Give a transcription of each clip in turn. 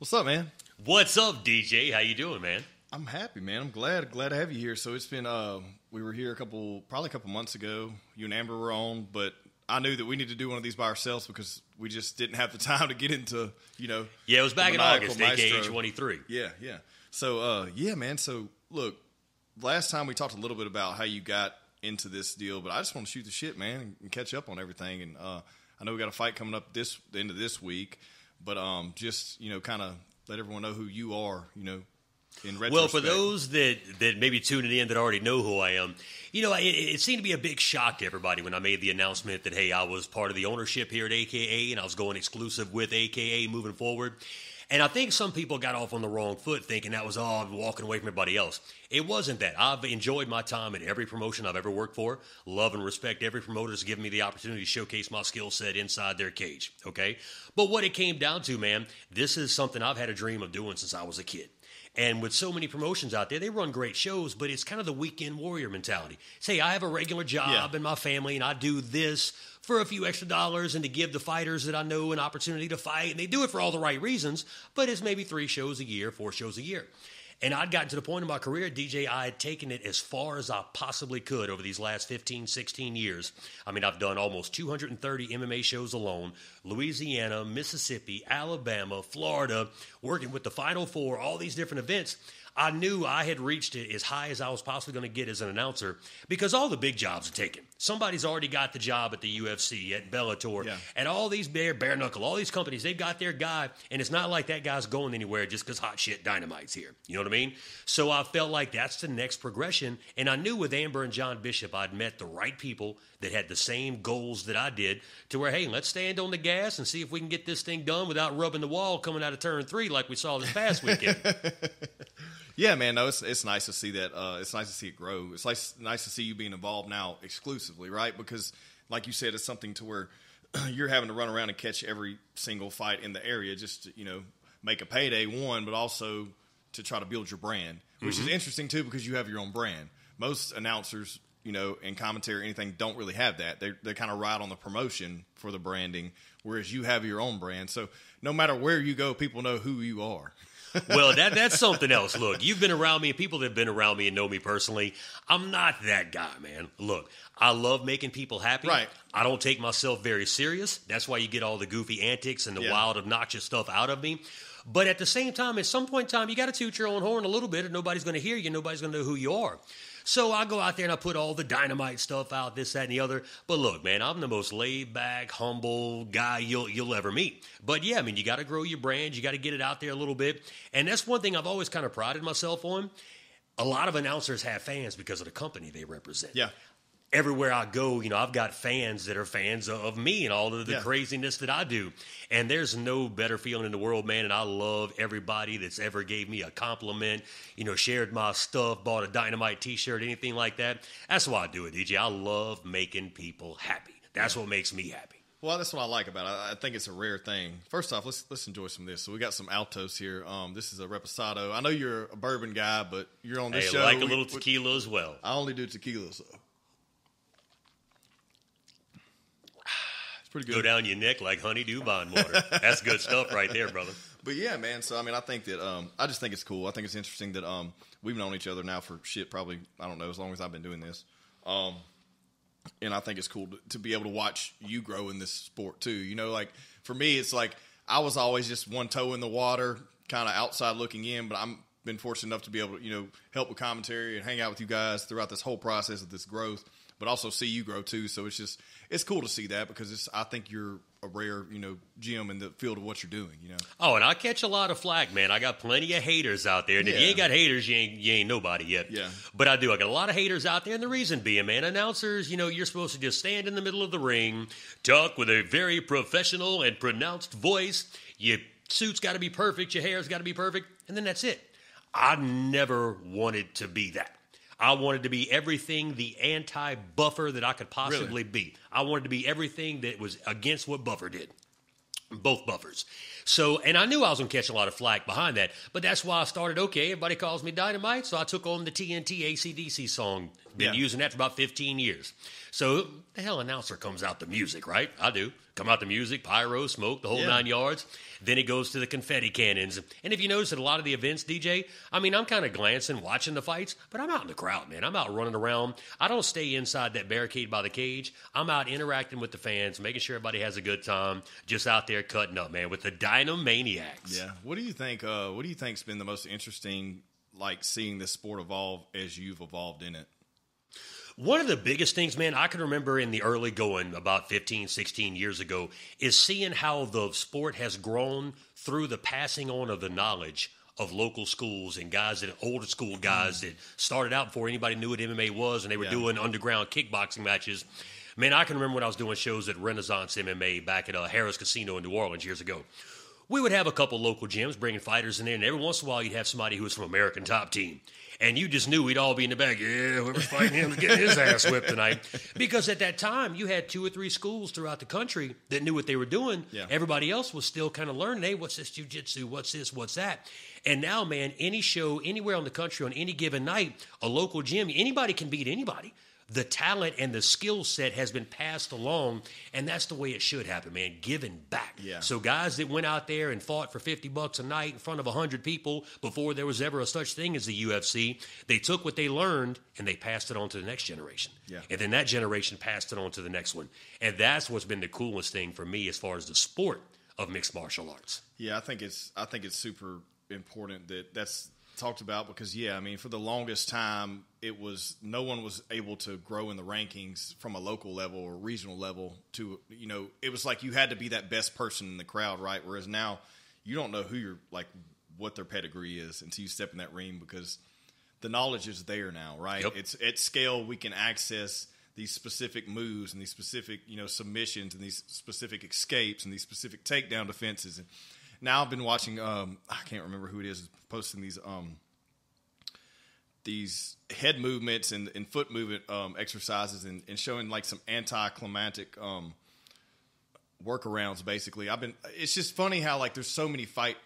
What's up, man? What's up, DJ? How you doing, man? I'm happy, man. I'm glad glad to have you here. So it's been uh we were here a couple probably a couple months ago. You and Amber were on, but I knew that we needed to do one of these by ourselves because we just didn't have the time to get into, you know. Yeah, it was back in August, aka 23. Yeah, yeah. So uh yeah, man. So look, last time we talked a little bit about how you got into this deal, but I just want to shoot the shit, man, and catch up on everything. And uh I know we got a fight coming up this the end of this week, but um just, you know, kind of let everyone know who you are, you know, in retrospect. Well, for those that, that maybe tuning in that already know who I am, you know, it, it seemed to be a big shock to everybody when I made the announcement that, hey, I was part of the ownership here at AKA and I was going exclusive with AKA moving forward. And I think some people got off on the wrong foot thinking that was, oh, I'm walking away from everybody else. It wasn't that. I've enjoyed my time at every promotion I've ever worked for. Love and respect every promoter that's given me the opportunity to showcase my skill set inside their cage. Okay? But what it came down to, man, this is something I've had a dream of doing since I was a kid. And with so many promotions out there, they run great shows, but it's kind of the weekend warrior mentality. Say, I have a regular job Yeah. in my family, and I do this for a few extra dollars and to give the fighters that I know an opportunity to fight. And they do it for all the right reasons, but it's maybe three shows a year, four shows a year. And I'd gotten to the point in my career, DJ, I had taken it as far as I possibly could over these last 15, 16 years. I mean, I've done almost 230 MMA shows alone Louisiana, Mississippi, Alabama, Florida, working with the Final Four, all these different events. I knew I had reached it as high as I was possibly going to get as an announcer because all the big jobs are taken. Somebody's already got the job at the UFC, at Bellator, Yeah. and all these bare bare knuckle, all these companies, they've got their guy, and it's not like that guy's going anywhere just because hot shit dynamite's here. You know what I mean? So I felt like that's the next progression, and I knew with Amber and John Bishop, I'd met the right people that had the same goals that I did. To where, hey, let's stand on the gas and see if we can get this thing done without rubbing the wall coming out of turn three like we saw this past weekend. Yeah, man. No, it's it's nice to see that. Uh, it's nice to see it grow. It's nice nice to see you being involved now exclusively, right? Because, like you said, it's something to where you're having to run around and catch every single fight in the area just to you know make a payday one, but also to try to build your brand, which is interesting too because you have your own brand. Most announcers, you know, in commentary or anything, don't really have that. They they kind of ride on the promotion for the branding, whereas you have your own brand. So no matter where you go, people know who you are. Well, that that's something else. Look, you've been around me, and people that have been around me and know me personally. I'm not that guy, man. Look, I love making people happy. Right. I don't take myself very serious. That's why you get all the goofy antics and the Yeah. wild, obnoxious stuff out of me. But at the same time, at some point in time, you got to toot your own horn a little bit, and nobody's going to hear you. Nobody's going to know who you are. So I go out there and I put all the dynamite stuff out, this, that, and the other. But look, man, I'm the most laid back, humble guy you'll you'll ever meet. But yeah, I mean, you got to grow your brand. You got to get it out there a little bit. And that's one thing I've always kind of prided myself on. A lot of announcers have fans because of the company they represent Yeah. Everywhere I go, you know, I've got fans that are fans of- me and all of the Yeah. craziness that I do. And there's no better feeling in the world, man. And I love everybody that's ever gave me a compliment, you know, shared my stuff, bought a dynamite t-shirt, anything like that. That's why I do it, DJ. I love making people happy. That's what makes me happy. Well, that's what I like about it. I I think it's a rare thing. First off, let's let's enjoy some of this. So we got some Altos here. Um, this is a Reposado. I know you're a bourbon guy, but you're on this Hey, show. like a We- little we- tequila as well. I only do tequila, so pretty good. Go down your neck like honeydew bond water. That's good stuff right there, brother. But yeah, man. So I mean, I think that um, I just think it's cool. I think it's interesting that um, we've known each other now for shit probably I don't know as long as I've been doing this. Um, and I think it's cool to, to be able to watch you grow in this sport too. You know, like for me, it's like I was always just one toe in the water, kind of outside looking in. But I'm been fortunate enough to be able to you know help with commentary and hang out with you guys throughout this whole process of this growth. But also see you grow too. So it's just it's cool to see that because it's I think you're a rare you know gem in the field of what you're doing. You know. Oh, and I catch a lot of flack, man. I got plenty of haters out there. And if you ain't got haters, you ain't, you ain't nobody yet. Yeah. But I do. I got a lot of haters out there. And the reason being, man, announcers, you know, you're supposed to just stand in the middle of the ring, talk with a very professional and pronounced voice. Your suit's got to be perfect. Your hair's got to be perfect. And then that's it. I never wanted to be that. I wanted to be everything the anti buffer that I could possibly be. I wanted to be everything that was against what Buffer did both buffers. So, and I knew I was going to catch a lot of flack behind that, but that's why I started. Okay, everybody calls me Dynamite, so I took on the TNT ACDC song Been Yeah. using that for about 15 years. So the hell announcer comes out the music, right? I do. Come out the music, pyro, smoke, the whole Yeah. nine yards. Then it goes to the confetti cannons. And if you notice at a lot of the events, DJ, I mean, I'm kind of glancing, watching the fights, but I'm out in the crowd, man. I'm out running around. I don't stay inside that barricade by the cage. I'm out interacting with the fans, making sure everybody has a good time, just out there cutting up, man, with the Dynamaniacs. Yeah. What do you think? Uh, what do you think's been the most interesting, like seeing this sport evolve as you've evolved in it? One of the biggest things, man, I can remember in the early going about 15, 16 years ago is seeing how the sport has grown through the passing on of the knowledge of local schools and guys that older school guys that started out before anybody knew what MMA was and they were Yeah. doing underground kickboxing matches. Man, I can remember when I was doing shows at Renaissance MMA back at uh, Harrah's Casino in New Orleans years ago. We would have a couple local gyms bringing fighters in there, and every once in a while you'd have somebody who was from American Top Team. And you just knew we'd all be in the back. Yeah, whoever's fighting him is getting his ass whipped tonight. Because at that time, you had two or three schools throughout the country that knew what they were doing. Yeah. Everybody else was still kind of learning. Hey, what's this jujitsu? What's this? What's that? And now, man, any show anywhere on the country on any given night, a local gym, anybody can beat anybody. The talent and the skill set has been passed along, and that's the way it should happen, man. Giving back. Yeah. So guys that went out there and fought for 50 bucks a night in front of 100 people before there was ever a such thing as the UFC, they took what they learned and they passed it on to the next generation. Yeah. And then that generation passed it on to the next one. And that's what's been the coolest thing for me as far as the sport of mixed martial arts. Yeah, I think it's I think it's super important that that's talked about because yeah, I mean for the longest time it was no one was able to grow in the rankings from a local level or regional level to you know it was like you had to be that best person in the crowd, right? Whereas now you don't know who you're like what their pedigree is until you step in that ring because the knowledge is there now, right? Yep. It's at scale we can access these specific moves and these specific, you know, submissions and these specific escapes and these specific takedown defenses. And now I've been watching um I can't remember who it is posting these um these head movements and, and foot movement um, exercises and, and showing like some anticlimactic um, workarounds basically. I've been it's just funny how like there's so many fight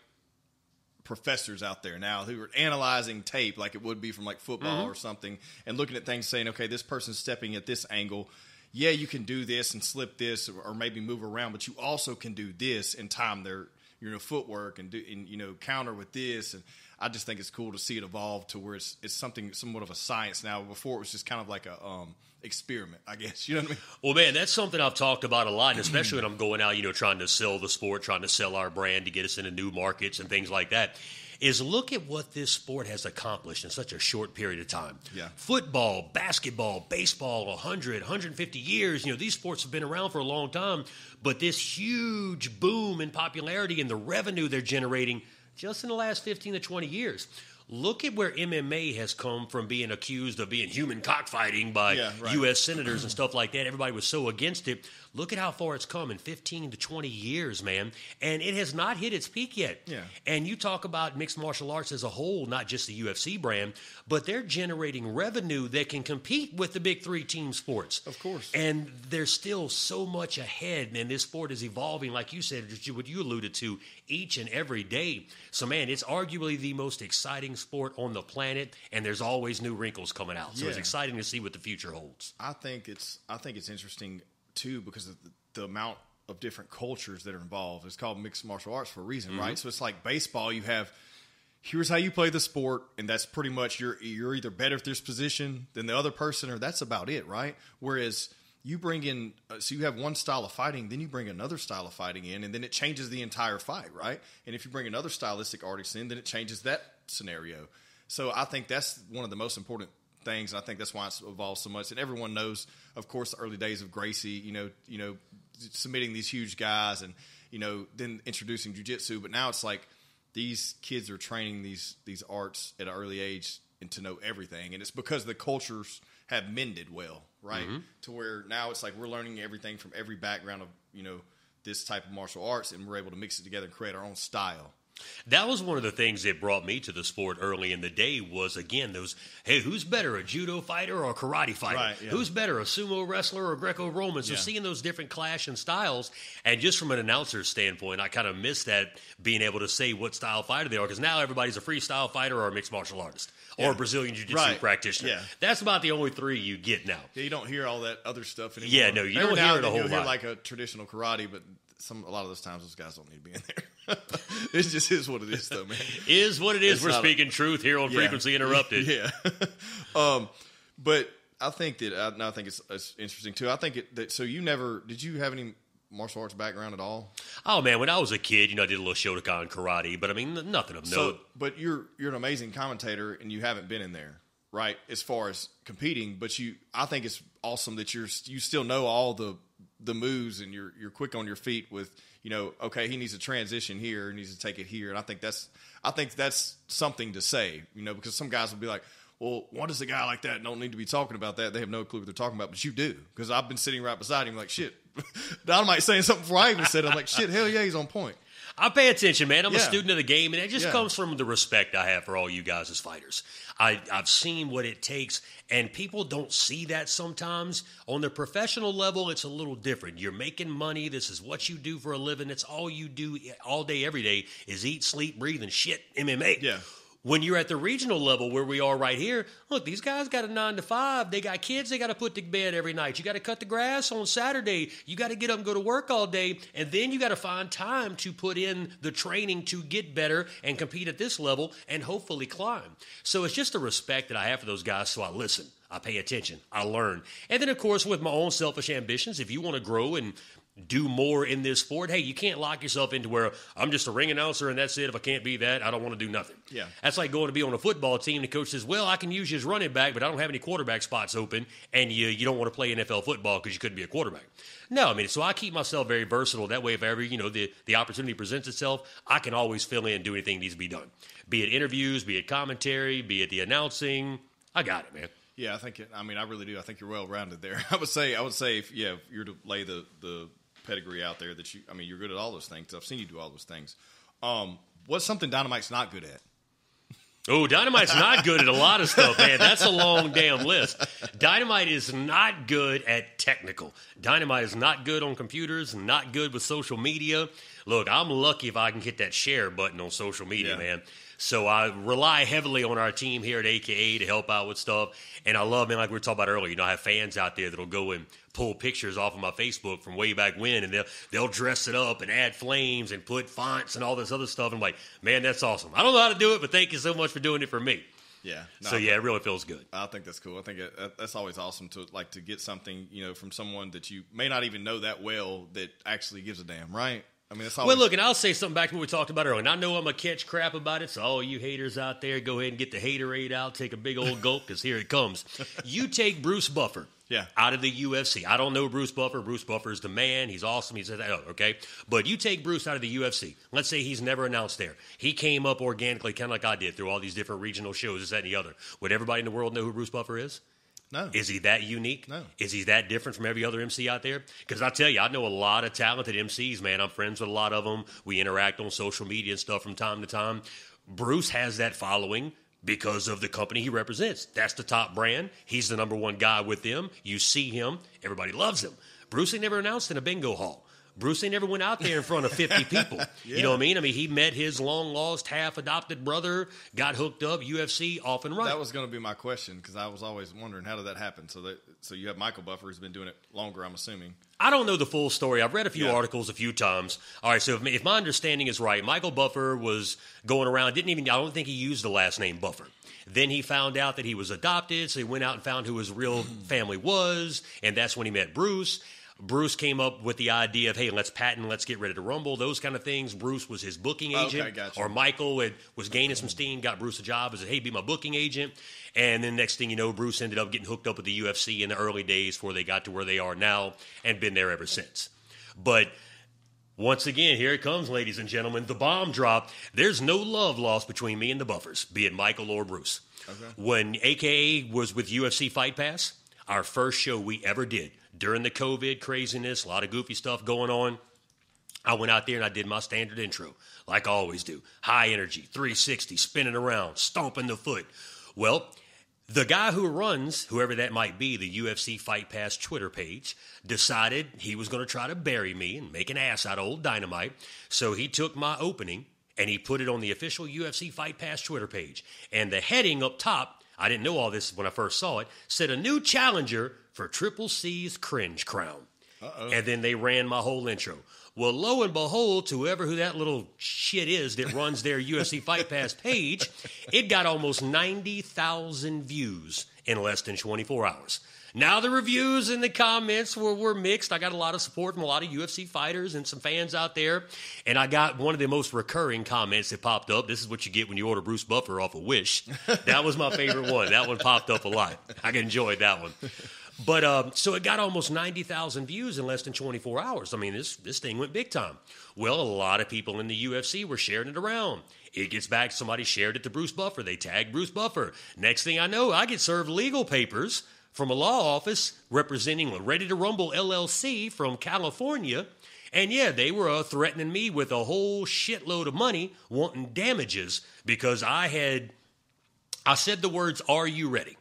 professors out there now who are analyzing tape like it would be from like football or something and looking at things saying okay this person's stepping at this angle. Yeah you can do this and slip this or, or maybe move around but you also can do this and time their you know footwork and do and you know counter with this and I just think it's cool to see it evolve to where it's it's something somewhat of a science now. Before it was just kind of like a um, experiment, I guess. You know what I mean? Well, man, that's something I've talked about a lot, and especially when I'm going out, you know, trying to sell the sport, trying to sell our brand to get us into new markets and things like that. Is look at what this sport has accomplished in such a short period of time. Yeah. Football, basketball, baseball, 100, 150 years. You know, these sports have been around for a long time, but this huge boom in popularity and the revenue they're generating just in the last 15 to 20 years. Look at where MMA has come from being accused of being human cockfighting by Yeah, right. U.S. senators and stuff like that. Everybody was so against it. Look at how far it's come in 15 to 20 years, man. And it has not hit its peak yet. Yeah. And you talk about mixed martial arts as a whole, not just the UFC brand, but they're generating revenue that can compete with the big three team sports. Of course. And there's still so much ahead, man. This sport is evolving, like you said, what you alluded to, each and every day. So, man, it's arguably the most exciting sport on the planet, and there's always new wrinkles coming out. So it's exciting to see what the future holds. I think it's I think it's interesting too because of the, the amount of different cultures that are involved. It's called mixed martial arts for a reason, right? So it's like baseball. You have here's how you play the sport, and that's pretty much you're you're either better at this position than the other person, or that's about it, right? Whereas you bring in uh, so you have one style of fighting, then you bring another style of fighting in, and then it changes the entire fight, right? And if you bring another stylistic artist in, then it changes that scenario. So I think that's one of the most important things. And I think that's why it's evolved so much. And everyone knows, of course, the early days of Gracie. You know, you know, submitting these huge guys, and you know, then introducing jujitsu. But now it's like these kids are training these these arts at an early age and to know everything. And it's because the cultures have mended well, right? Mm-hmm. To where now it's like we're learning everything from every background of you know this type of martial arts, and we're able to mix it together and create our own style. That was one of the things that brought me to the sport early in the day was again those hey who's better a judo fighter or a karate fighter Right, yeah. who's better a sumo wrestler or Greco-Roman so Yeah. seeing those different clash and styles and just from an announcer's standpoint I kind of miss that being able to say what style fighter they are because now everybody's a freestyle fighter or a mixed martial artist or Yeah. a Brazilian jiu-jitsu Right, practitioner yeah. that's about the only three you get now Yeah, you don't hear all that other stuff anymore. Yeah, no, you Every don't hear it a whole you'll hear lot. like a traditional karate, but some a lot of those times those guys don't need to be in there. it just is what it is, though, man. is what it is It's we're not a- speaking truth here on Yeah. frequency interrupted Yeah. um, but I think that I, no, I think it's, it's interesting too. I think it, that so you never did you have any martial arts background at all? oh man when I was a kid you know I did a little Shotokan karate but I mean nothing of So, note but you're you're an amazing commentator, and you haven't been in there, right? As far as competing, but you, I think it's awesome that you're you still know all the the moves, and you're you're quick on your feet with you know, okay, he needs to transition here, he needs to take it here, and I think that's I think that's something to say, you know, because some guys will be like. Well, what does a guy like that don't need to be talking about that? They have no clue what they're talking about, but you do because I've been sitting right beside him, like shit. Dynamite saying something before I even said. it. I'm like, shit, hell yeah, he's on point. I pay attention, man. I'm a student of the game, and it just Yeah. comes from the respect I have for all you guys as fighters. I, I've seen what it takes, and people don't see that sometimes. On the professional level, it's a little different. You're making money. This is what you do for a living. It's all you do all day, every day is eat, sleep, breathe, and shit MMA. Yeah. When you're at the regional level where we are right here, look, these guys got a nine to five. They got kids they got to put to bed every night. You got to cut the grass on Saturday. You got to get up and go to work all day. And then you got to find time to put in the training to get better and compete at this level and hopefully climb. So it's just the respect that I have for those guys. So I listen, I pay attention, I learn. And then, of course, with my own selfish ambitions, if you want to grow and do more in this sport. Hey, you can't lock yourself into where I'm just a ring announcer and that's it. If I can't be that, I don't want to do nothing. Yeah. That's like going to be on a football team. The coach says, "Well, I can use you as running back, but I don't have any quarterback spots open, and you you don't want to play NFL football because you couldn't be a quarterback." No, I mean, so I keep myself very versatile. That way, if ever you know the the opportunity presents itself, I can always fill in, and do anything that needs to be done. Be it interviews, be it commentary, be it the announcing. I got it, man. Yeah, I think. It, I mean, I really do. I think you're well rounded there. I would say. I would say, if yeah, if you're to lay the the pedigree out there, that you. I mean, you're good at all those things. I've seen you do all those things. Um, what's something Dynamite's not good at? Oh, Dynamite's not good at a lot of stuff, man. That's a long damn list. Dynamite is not good at technical. Dynamite is not good on computers, not good with social media. Look, I'm lucky if I can hit that share button on social media, Yeah. man. So I rely heavily on our team here at AKA to help out with stuff. And I love, man, like we were talking about earlier, you know, I have fans out there that'll go and pull pictures off of my Facebook from way back when and they'll they'll dress it up and add flames and put fonts and all this other stuff. I'm like, man, that's awesome. I don't know how to do it, but thank you so much for doing it for me. Yeah. No, So yeah, it really feels good. I think that's cool. I think it, that's always awesome to like to get something you know from someone that you may not even know that well that actually gives a damn, right? I mean, it's always Well, look, and I'll say something back to what we talked about earlier. And I know I'm going to catch crap about it, so all you haters out there, go ahead and get the haterade out, take a big old gulp, because here it comes. You take Bruce Buffer Yeah. out of the UFC. I don't know Bruce Buffer. Bruce Buffer is the man. He's awesome. He's oh, okay. But you take Bruce out of the UFC. Let's say he's never announced there. He came up organically, kind of like I did, through all these different regional shows, this, that, and the other. Would everybody in the world know who Bruce Buffer is? No. Is he that unique? No. Is he that different from every other MC out there? Because I tell you, I know a lot of talented MCs, man. I'm friends with a lot of them. We interact on social media and stuff from time to time. Bruce has that following because of the company he represents. That's the top brand. He's the number one guy with them. You see him, everybody loves him. Bruce ain't never announced in a bingo hall. Bruce ain't never went out there in front of 50 people. You know what I mean? I mean, he met his long lost, half adopted brother, got hooked up, UFC, off and running. That was going to be my question because I was always wondering how did that happen. So that so you have Michael Buffer who's been doing it longer, I'm assuming. I don't know the full story. I've read a few Yeah. articles a few times. All right, so if, if my understanding is right, Michael Buffer was going around, didn't even, I don't think he used the last name Buffer. Then he found out that he was adopted, so he went out and found who his real family was, and that's when he met Bruce. Bruce came up with the idea of, hey, let's patent, let's get ready to rumble, those kind of things. Bruce was his booking Okay, agent, gotcha. or Michael had, was gaining some steam, got Bruce a job, and said, hey, be my booking agent. And then next thing you know, Bruce ended up getting hooked up with the UFC in the early days before they got to where they are now and been there ever since. But once again, here it comes, ladies and gentlemen. The bomb drop. There's no love lost between me and the Buffers, be it Michael or Bruce. When AKA was with UFC Fight Pass, our first show we ever did during the COVID craziness, a lot of goofy stuff going on. I went out there and I did my standard intro, like I always do. High energy, 360, spinning around, stomping the foot. Well, the guy who runs, whoever that might be, the UFC Fight Pass Twitter page, decided he was going to try to bury me and make an ass out of old dynamite. So he took my opening and he put it on the official UFC Fight Pass Twitter page. And the heading up top, I didn't know all this when I first saw it, said a new challenger for Triple C's Cringe Crown. Uh-oh. And then they ran my whole intro. Well, lo and behold, to whoever who that little shit is that runs their UFC Fight Pass page, it got almost 90,000 views in less than 24 hours. Now the reviews and the comments were, were mixed. I got a lot of support from a lot of UFC fighters and some fans out there. And I got one of the most recurring comments that popped up. This is what you get when you order Bruce Buffer off of Wish. That was my favorite one. That one popped up a lot. I enjoyed that one. But um, so it got almost 90,000 views in less than 24 hours. I mean, this, this thing went big time. Well, a lot of people in the UFC were sharing it around. It gets back, somebody shared it to Bruce Buffer. They tagged Bruce Buffer. Next thing I know, I get served legal papers from a law office representing Ready to Rumble LLC from California. And yeah, they were uh, threatening me with a whole shitload of money, wanting damages because I had, I said the words, Are you ready?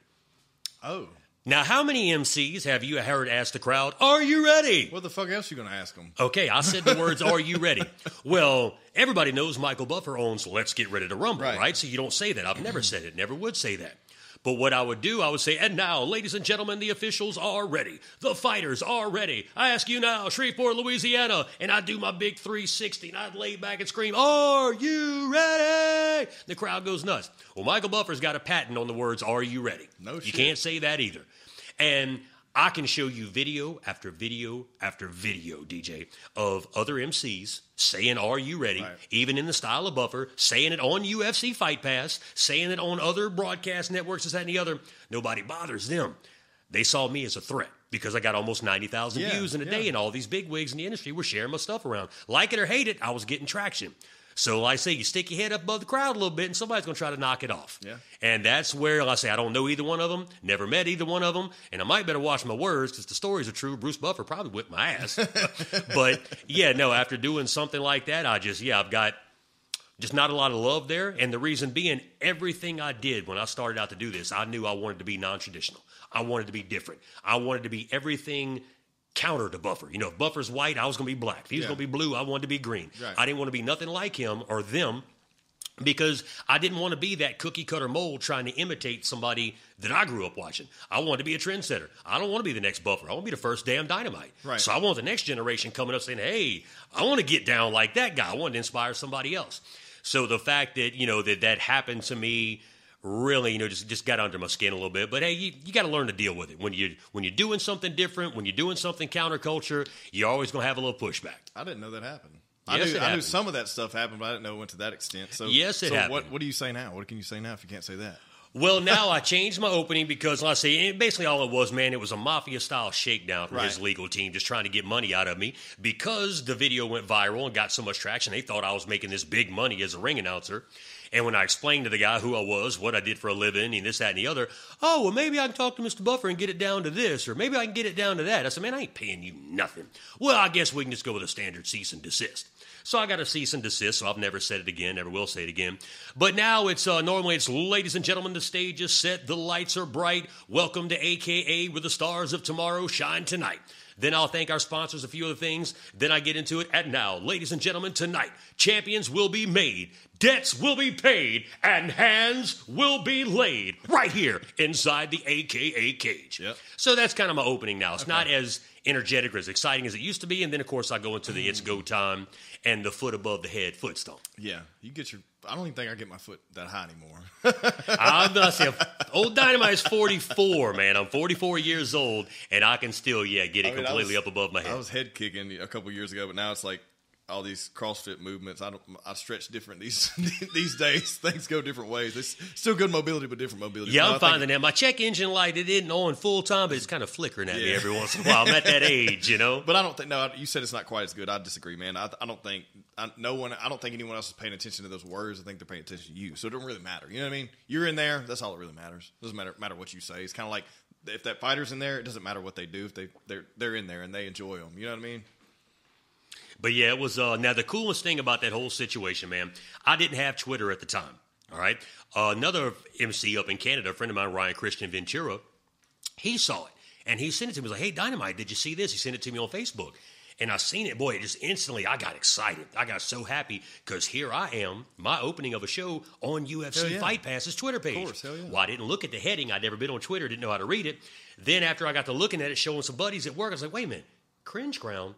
Oh. Now, how many MCs have you heard ask the crowd, Are you ready? What the fuck else are you going to ask them? Okay, I said the words, Are you ready? Well, everybody knows Michael Buffer owns Let's Get Ready to Rumble, right? right? So you don't say that. I've never said it, never would say that. But what I would do, I would say, and now, ladies and gentlemen, the officials are ready. The fighters are ready. I ask you now, Shreveport, Louisiana, and I do my big 360, and I'd lay back and scream, Are you ready? The crowd goes nuts. Well, Michael Buffer's got a patent on the words, Are you ready? No shit. You can't say that either. And I can show you video after video after video, DJ, of other MCs saying, Are you ready? Right. Even in the style of Buffer, saying it on UFC Fight Pass, saying it on other broadcast networks, this, that, and the other. Nobody bothers them. They saw me as a threat because I got almost 90,000 yeah, views in a yeah. day, and all these big wigs in the industry were sharing my stuff around. Like it or hate it, I was getting traction. So, like I say, you stick your head up above the crowd a little bit, and somebody's going to try to knock it off. Yeah. And that's where like I say I don't know either one of them, never met either one of them, and I might better watch my words because the stories are true. Bruce Buffer probably whipped my ass. but yeah, no, after doing something like that, I just yeah, I've got just not a lot of love there. And the reason being, everything I did when I started out to do this, I knew I wanted to be non-traditional. I wanted to be different. I wanted to be everything counter to Buffer. You know, if Buffer's white, I was going to be black. If he was yeah. going to be blue, I wanted to be green. Right. I didn't want to be nothing like him or them because I didn't want to be that cookie cutter mold trying to imitate somebody that I grew up watching. I wanted to be a trendsetter. I don't want to be the next Buffer. I want to be the first damn dynamite. Right. So I want the next generation coming up saying, hey, I want to get down like that guy. I want to inspire somebody else. So the fact that, you know, that that happened to me really, you know, just just got under my skin a little bit. But hey, you, you got to learn to deal with it when you when you're doing something different, when you're doing something counterculture. You're always going to have a little pushback. I didn't know that happened. I knew, I knew some of that stuff happened, but I didn't know it went to that extent. So yes, it so happened. What, what do you say now? What can you say now if you can't say that? Well, now I changed my opening because, like I say, basically all it was, man, it was a mafia style shakedown from right. his legal team just trying to get money out of me because the video went viral and got so much traction. They thought I was making this big money as a ring announcer. And when I explained to the guy who I was, what I did for a living, and this, that, and the other, oh, well, maybe I can talk to Mr. Buffer and get it down to this, or maybe I can get it down to that. I said, man, I ain't paying you nothing. Well, I guess we can just go with a standard cease and desist. So I got a cease and desist, so I've never said it again, never will say it again. But now it's uh, normally it's ladies and gentlemen, the stage is set, the lights are bright. Welcome to AKA where the stars of tomorrow shine tonight. Then I'll thank our sponsors, a few other things. Then I get into it. And now, ladies and gentlemen, tonight, champions will be made, debts will be paid, and hands will be laid right here inside the AKA cage. Yep. So that's kind of my opening now. It's okay. not as energetic or as exciting as it used to be. And then, of course, I go into the it's go time and the foot above the head foot stomp. Yeah, you get your. I don't even think I get my foot that high anymore. I'm not saying old dynamite is 44, man. I'm 44 years old, and I can still, yeah, get it I mean, completely was, up above my head. I was head kicking a couple years ago, but now it's like all these CrossFit movements. I don't. I stretch different these these days. Things go different ways. It's still good mobility, but different mobility. Yeah, I'm finding that my check engine light it isn't on full time, but it's kind of flickering at yeah. me every once in a while. I'm at that age, you know. But I don't think. No, you said it's not quite as good. I disagree, man. I, I don't think. I, no one. I don't think anyone else is paying attention to those words. I think they're paying attention to you. So it don't really matter. You know what I mean? You're in there. That's all that really matters. It doesn't matter matter what you say. It's kind of like if that fighter's in there, it doesn't matter what they do. If they they're they're in there and they enjoy them. You know what I mean? But yeah, it was. Uh, now the coolest thing about that whole situation, man, I didn't have Twitter at the time. All right, uh, another MC up in Canada, a friend of mine, Ryan Christian Ventura, he saw it and he sent it to me. He was like, "Hey, Dynamite, did you see this?" He sent it to me on Facebook. And I seen it, boy, it just instantly I got excited. I got so happy because here I am, my opening of a show on UFC yeah. Fight Pass's Twitter page. course, hell yeah. Well, I didn't look at the heading. I'd never been on Twitter, didn't know how to read it. Then after I got to looking at it, showing some buddies at work, I was like, wait a minute, cringe ground.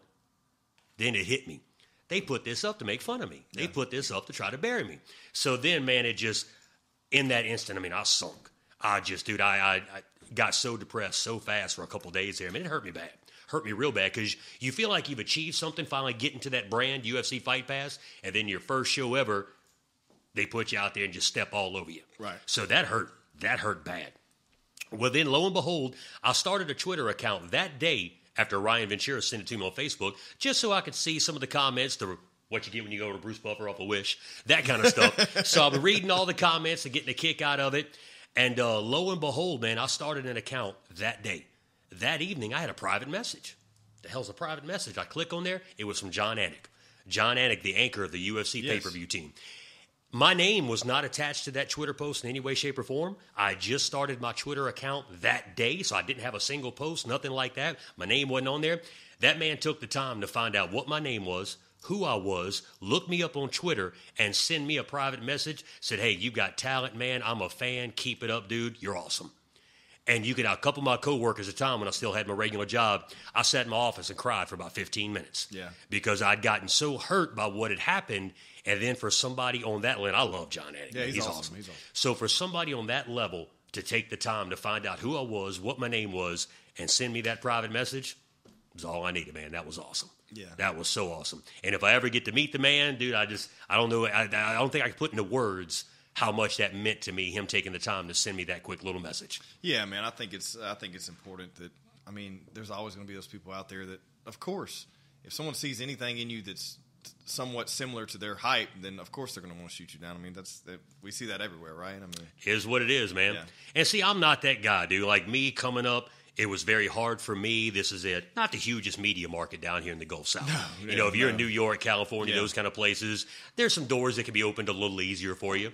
Then it hit me. They put this up to make fun of me. They put this up to try to bury me. So then, man, it just in that instant, I mean, I sunk. I just, dude, I, I, I got so depressed so fast for a couple days there. I mean, it hurt me bad. Hurt me real bad because you feel like you've achieved something, finally getting to that brand, UFC Fight Pass, and then your first show ever, they put you out there and just step all over you. Right. So that hurt. That hurt bad. Well, then, lo and behold, I started a Twitter account that day after Ryan Ventura sent it to me on Facebook, just so I could see some of the comments, the what you get when you go to Bruce Buffer off a wish, that kind of stuff. so I've been reading all the comments and getting a kick out of it. And uh, lo and behold, man, I started an account that day. That evening, I had a private message. The hell's a private message? I click on there. It was from Jon Anik. Jon Anik, the anchor of the UFC Yes. pay per view team. My name was not attached to that Twitter post in any way, shape, or form. I just started my Twitter account that day, so I didn't have a single post, nothing like that. My name wasn't on there. That man took the time to find out what my name was, who I was, look me up on Twitter, and send me a private message. Said, "Hey, you got talent, man. I'm a fan. Keep it up, dude. You're awesome." And you could, a couple of my coworkers at the time when I still had my regular job, I sat in my office and cried for about 15 minutes. Yeah. Because I'd gotten so hurt by what had happened. And then for somebody on that level, I love Jon Anik. Yeah, he's awesome. He's awesome. So for somebody on that level to take the time to find out who I was, what my name was, and send me that private message was all I needed, man. That was awesome. Yeah. That was so awesome. And if I ever get to meet the man, dude, I just, I don't know, I, I don't think I can put into words how much that meant to me, him taking the time to send me that quick little message. Yeah, man. I think it's I think it's important that I mean, there's always going to be those people out there that, of course, if someone sees anything in you that's somewhat similar to their hype, then of course they're going to want to shoot you down. I mean, that's that, we see that everywhere, right? I mean, is what it is, man. Yeah. And see, I'm not that guy, dude. Like me coming up, it was very hard for me. This is it. Not the hugest media market down here in the Gulf South. you yeah, know, if you're in. New York, California, Yeah. those kind of places, there's some doors that can be opened a little easier for you.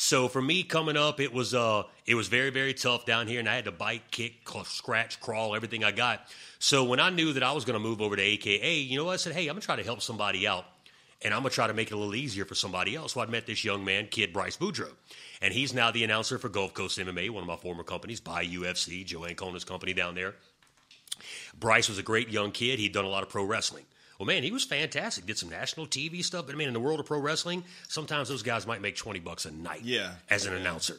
So for me coming up, it was uh, it was very very tough down here, and I had to bite, kick, scratch, crawl, everything I got. So when I knew that I was going to move over to AKA, you know? I said, hey, I'm gonna try to help somebody out and I'm gonna try to make it a little easier for somebody else. So I met this young man, kid Bryce Boudreaux, and he's now the announcer for Gulf Coast MMA, one of my former companies, by UFC, Joanne Kona's company down there. Bryce was a great young kid. He'd done a lot of pro wrestling. Well, man, he was fantastic. Did some national TV stuff. But I mean, in the world of pro wrestling, sometimes those guys might make twenty bucks a night. Yeah. as an announcer.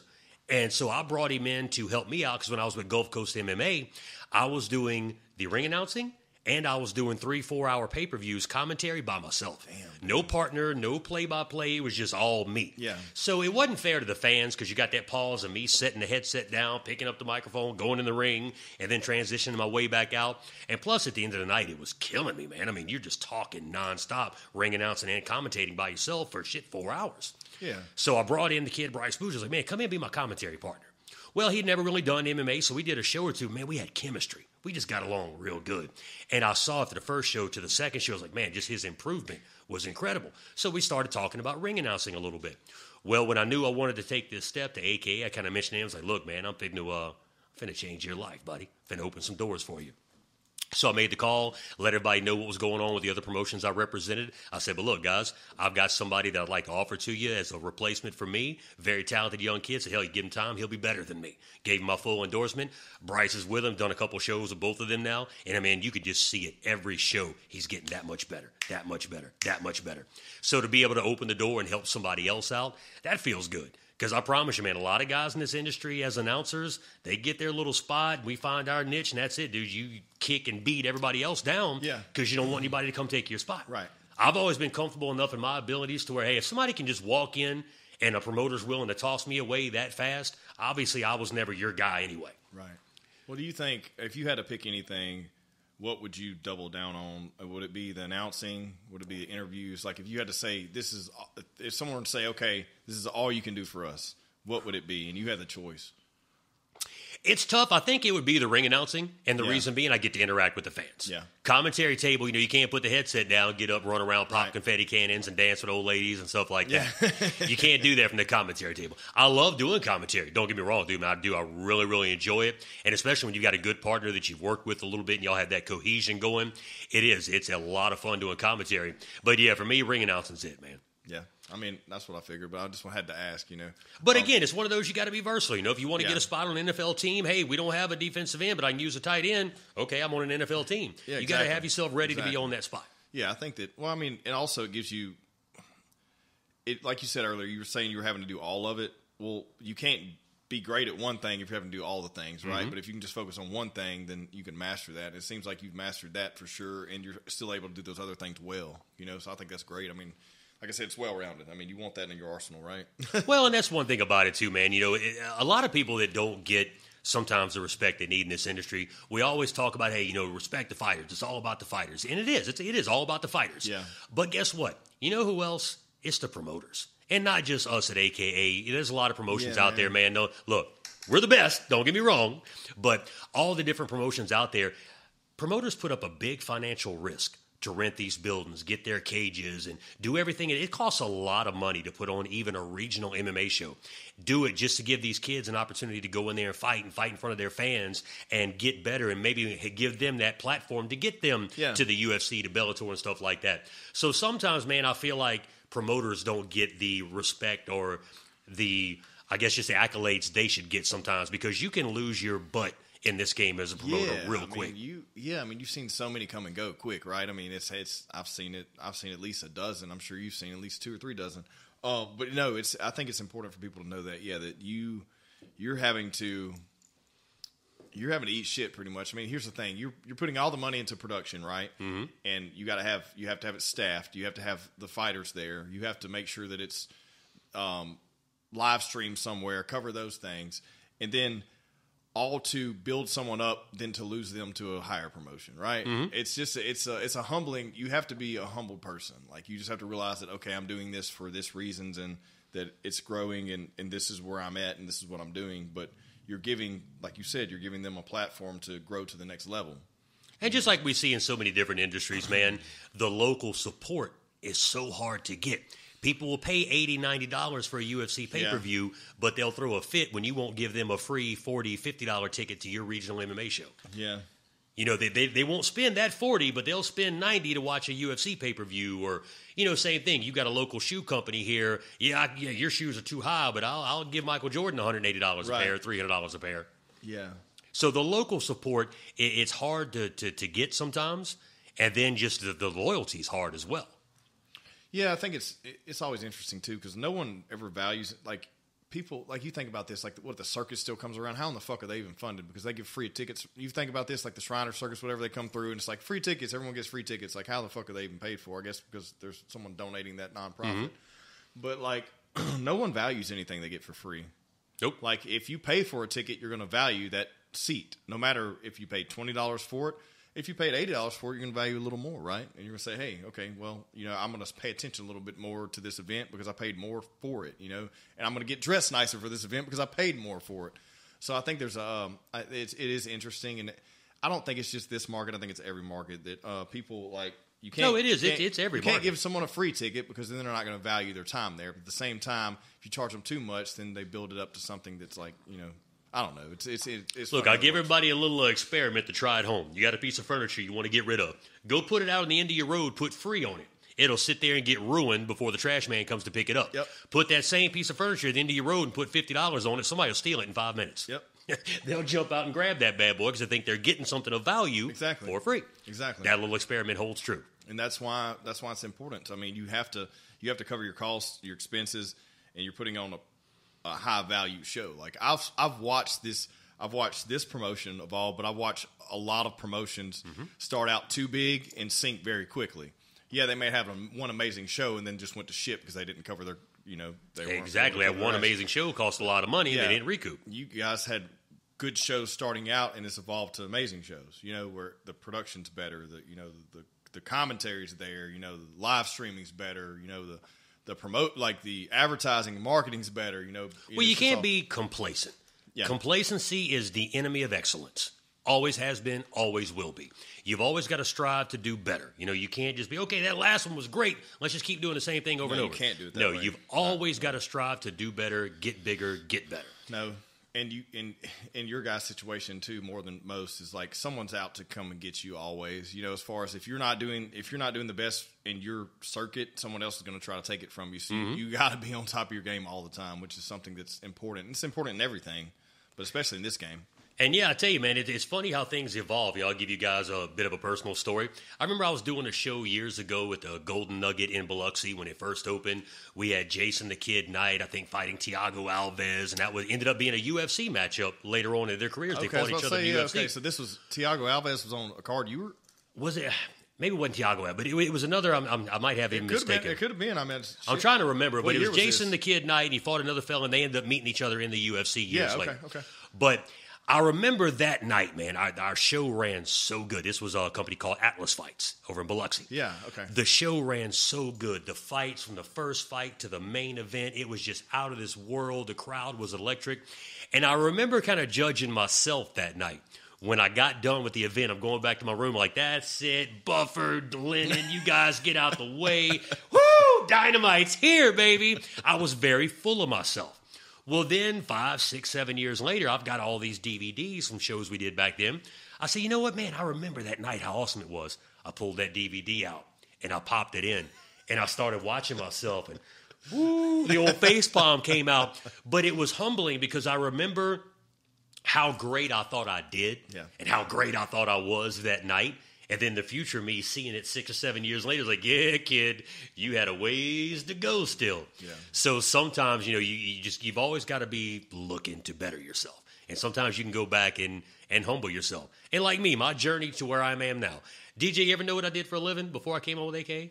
And so I brought him in to help me out because when I was with Gulf Coast MMA, I was doing the ring announcing and I was doing three, four hour pay per views commentary by myself. No partner, no play by play. It was just all me. Yeah. So it wasn't fair to the fans because you got that pause of me setting the headset down, picking up the microphone, going in the ring, and then transitioning my way back out. And plus, at the end of the night, it was killing me, man. I mean, you're just talking nonstop, ring announcing and commentating by yourself for shit four hours. Yeah. So I brought in the kid Bryce Boozer. I was like, man, come in and be my commentary partner. Well, he'd never really done MMA, so we did a show or two. Man, we had chemistry. We just got along real good. And I saw after the first show to the second show, I was like, man, just his improvement was incredible. So we started talking about ring announcing a little bit. Well, when I knew I wanted to take this step to AKA, I kind of mentioned him. I was like, look, man, I'm finna, uh, finna change your life, buddy. Finna open some doors for you. So I made the call, let everybody know what was going on with the other promotions I represented. I said, but look, guys, I've got somebody that I'd like to offer to you as a replacement for me. Very talented young kid. So hell, you give him time, he'll be better than me. Gave him my full endorsement. Bryce is with him, done a couple shows with both of them now. And I mean, you could just see it every show. He's getting that much better, that much better, that much better. So to be able to open the door and help somebody else out, that feels good. Because I promise you, man, a lot of guys in this industry as announcers, they get their little spot. We find our niche, and that's it, dude. You kick and beat everybody else down Yeah. because you don't want anybody to come take your spot. Right. I've always been comfortable enough in my abilities to where, hey, if somebody can just walk in and a promoter's willing to toss me away that fast, obviously I was never your guy anyway. Right. What do you think if you had to pick anything? What would you double down on? Would it be the announcing? Would it be the interviews? Like if you had to say this is, if someone would say, okay, this is all you can do for us, what would it be? And you had the choice. It's tough. I think it would be the ring announcing, and the Yeah. reason being I get to interact with the fans. Yeah. Commentary table, you know, you can't put the headset down, get up, run around, pop Right. confetti cannons, and dance with old ladies and stuff like Yeah. that. you can't do that from the commentary table. I love doing commentary. Don't get me wrong, dude. I do. I really, really enjoy it, and especially when you've got a good partner that you've worked with a little bit, and y'all have that cohesion going. It is. It's a lot of fun doing commentary. But yeah, for me, ring announcing's it, man. Yeah, I mean that's what I figured, but I just had to ask, you know. But Um, again, it's one of those you got to be versatile. You know, if you want to Yeah. get a spot on an NFL team, hey, we don't have a defensive end, but I can use a tight end. Okay, I'm on an NFL team. Yeah, you got to have yourself ready to be on that spot. Yeah, I think that. Well, I mean, and also it gives you. It like you said earlier, you were saying you were having to do all of it. Well, you can't be great at one thing if you're having to do all the things, right? But if you can just focus on one thing, then you can master that. It seems like you've mastered that for sure, and you're still able to do those other things well. You know, so I think that's great. I mean, like I said, it's well rounded. I mean, you want that in your arsenal, right? well, and that's one thing about it too, man. You know, it, a lot of people that don't get sometimes the respect they need in this industry. We always talk about, hey, you know, respect the fighters. It's all about the fighters, and it is. It's, it is all about the fighters. Yeah. But guess what? You know who else? It's the promoters, and not just us at AKA. There's a lot of promotions Yeah, out there, man. No, look, we're the best. Don't get me wrong, but all the different promotions out there, promoters put up a big financial risk to rent these buildings, get their cages, and do everything. It costs a lot of money to put on even a regional MMA show. Do it just to give these kids an opportunity to go in there and fight and fight in front of their fans and get better and maybe give them that platform to get them Yeah. to the UFC, to Bellator, and stuff like that. So sometimes, man, I feel like promoters don't get the respect or the, I guess, just the accolades they should get sometimes because you can lose your butt in this game as a promoter yeah, real I mean, quick. you, yeah, I mean, you've seen so many come and go quick, right? I mean, it's it's. I've seen it. I've seen at least a dozen. I'm sure you've seen at least two or three dozen. Uh, but no, it's. I think it's important for people to know that. Yeah, that you you're having to you're having to eat shit pretty much. I mean, here's the thing: you're you're putting all the money into production, right? Mm-hmm. And you got to have you have to have it staffed. You have to have the fighters there. You have to make sure that it's um, live streamed somewhere. Cover those things, and then all to build someone up than to lose them to a higher promotion, right? Mm-hmm. It's just it's a it's a humbling. You have to be a humble person. Like you just have to realize that okay, I'm doing this for this reasons and that it's growing and and this is where I'm at and this is what I'm doing. But you're giving, like you said, you're giving them a platform to grow to the next level. And just like we see in so many different industries, man, the local support is so hard to get. People will pay $80, $90 for a UFC pay per view, but they'll throw a fit when you won't give them a free $40, $50 ticket to your regional MMA show. Yeah. You know, they, they, they won't spend that 40, but they'll spend 90 to watch a UFC pay per view. Or, you know, same thing. You got a local shoe company here. Yeah, I, yeah your shoes are too high, but I'll, I'll give Michael Jordan $180 a Right. pair, $300 a pair. Yeah. So the local support, i it's hard to, to, to get sometimes, and then just the, the loyalty is hard as well. Yeah, I think it's it's always interesting too because no one ever values it. like people like you think about this like what if the circus still comes around? How in the fuck are they even funded? Because they give free tickets. You think about this like the Shriner Circus whatever they come through and it's like free tickets. Everyone gets free tickets. Like how the fuck are they even paid for? I guess because there's someone donating that nonprofit. Mm-hmm. But like no one values anything they get for free. Nope. like if you pay for a ticket, you're going to value that seat, no matter if you paid twenty dollars for it. If you paid eighty dollars for it, you're going to value a little more, right? And you're going to say, hey, okay, well, you know, I'm going to pay attention a little bit more to this event because I paid more for it, you know, and I'm going to get dressed nicer for this event because I paid more for it. So I think there's a um, it's, it is interesting, and I don't think it's just this market. I think it's every market that uh, people like. You can't. No, it is. can't- it's every You can't give someone a free ticket because then they're not going to value their time there. But at the same time, if you charge them too much, then they build it up to something that's like you know, I don't know. It's it's it's. Look, I'll give everybody a little uh, experiment to try at home. You got a piece of furniture you want to get rid of. Go put it out on the end of your road, put free on it. It'll sit there and get ruined before the trash man comes to pick it up. Yep. Put that same piece of furniture at the end of your road and put $50 on it. Somebody will steal it in five minutes. Yep. They'll jump out and grab that bad boy because they think they're getting something of value Exactly. for free. Exactly. That little experiment holds true. and that's why that's why it's important. I mean, you have to you have to cover your costs, your expenses, and you're putting on a, a high value show. Like I've I've watched this I've watched this promotion evolve, but I've watched a lot of promotions Mm-hmm. start out too big and sink very quickly. Yeah, they may have a, one amazing show and then just went to shit because they didn't cover their you know they weren't able to Exactly. That one amazing show cost a lot of money and Yeah. they didn't recoup. You guys had good shows starting out, and it's evolved to amazing shows. You know, where the production's better, the you know the the commentary's there, you know, the live streaming's better, you know the the promote like the advertising and marketing's better. You know, Well, you can't be complacent. Yeah. Complacency is the enemy of excellence. Always has been, always will be. You've always got to strive to do better. You know, you can't just be, okay, that last one was great. Let's just keep doing the same thing over No, and you over. can't do it that No, way. you've always got to strive to do better, get bigger, get better. No, and you in in your guy's situation too, more than most is like someone's out to come and get you always. You know, as far as if you're not doing if you're not doing the best in your circuit, someone else is going to try to take it from you. So Mm-hmm. you, you got to be on top of your game all the time, which is something that's important. It's important in everything, but especially in this game. And yeah, I tell you, man, it, it's funny how things evolve. Yeah, I'll give you guys a bit of a personal story. I remember I was doing a show years ago with the Golden Nugget in Biloxi when it first opened. We had Jason the Kid Knight, I think, fighting Thiago Alves, and that was ended up being a UFC matchup later on in their careers. They Okay, fought was each other to in yeah, UFC. okay, so this was Thiago Alves was on a card. You were Was it? Maybe it wasn't Thiago Alves, but it, it was another. I'm, I'm, I might have him it have been. mistaken. It could have been. I mean, I'm trying to remember, What but it was was Jason this? the Kid Knight, and he fought another fella, and they ended up meeting each other in the UFC years Yeah, okay, later. okay. But I remember that night, man. Our, our show ran so good. This was a company called Atlas Fights over in Biloxi. Yeah, okay. The show ran so good. The fights from the first fight to the main event, it was just out of this world. The crowd was electric. And I remember kind of judging myself that night. When I got done with the event, I'm going back to my room like, that's it, Buffer, Lennon, you guys get out the way. Woo! Dynamite's here, baby. I was very full of myself. Well, then five, six, seven years later, I've got all these DVDs from shows we did back then. I say, you know what, man? I remember that night, how awesome it was. I pulled that DVD out and I popped it in and I started watching myself and woo, the old face palm came out. But it was humbling because I remember how great I thought I did Yeah. and how great I thought I was that night. And then the future me seeing it six or seven years later is like, yeah, kid, you had a ways to go still. Yeah. So sometimes, you know, you, you just you've always got to be looking to better yourself. And sometimes you can go back and and humble yourself. And like me, my journey to where I am now. DJ, you ever know what I did for a living before I came on with AK?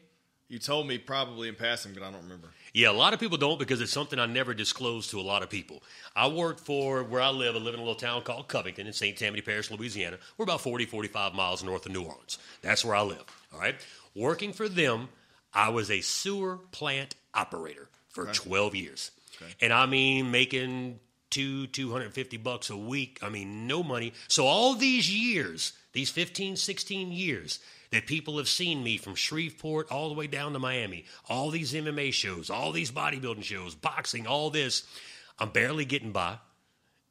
You told me probably in passing, but I don't remember. Yeah, a lot of people don't because it's something I never disclosed to a lot of people. I work for where I live. I live in a little town called Covington in St. Tammany Parish, Louisiana. We're about 40, 45 miles north of New Orleans. That's where I live. All right. Working for them, I was a sewer plant operator for 12 years. And I mean, making two, 250 bucks a week. I mean, no money. So all these years, these 15, 16 years, that people have seen me from Shreveport all the way down to Miami, all these MMA shows, all these bodybuilding shows, boxing, all this. I'm barely getting by.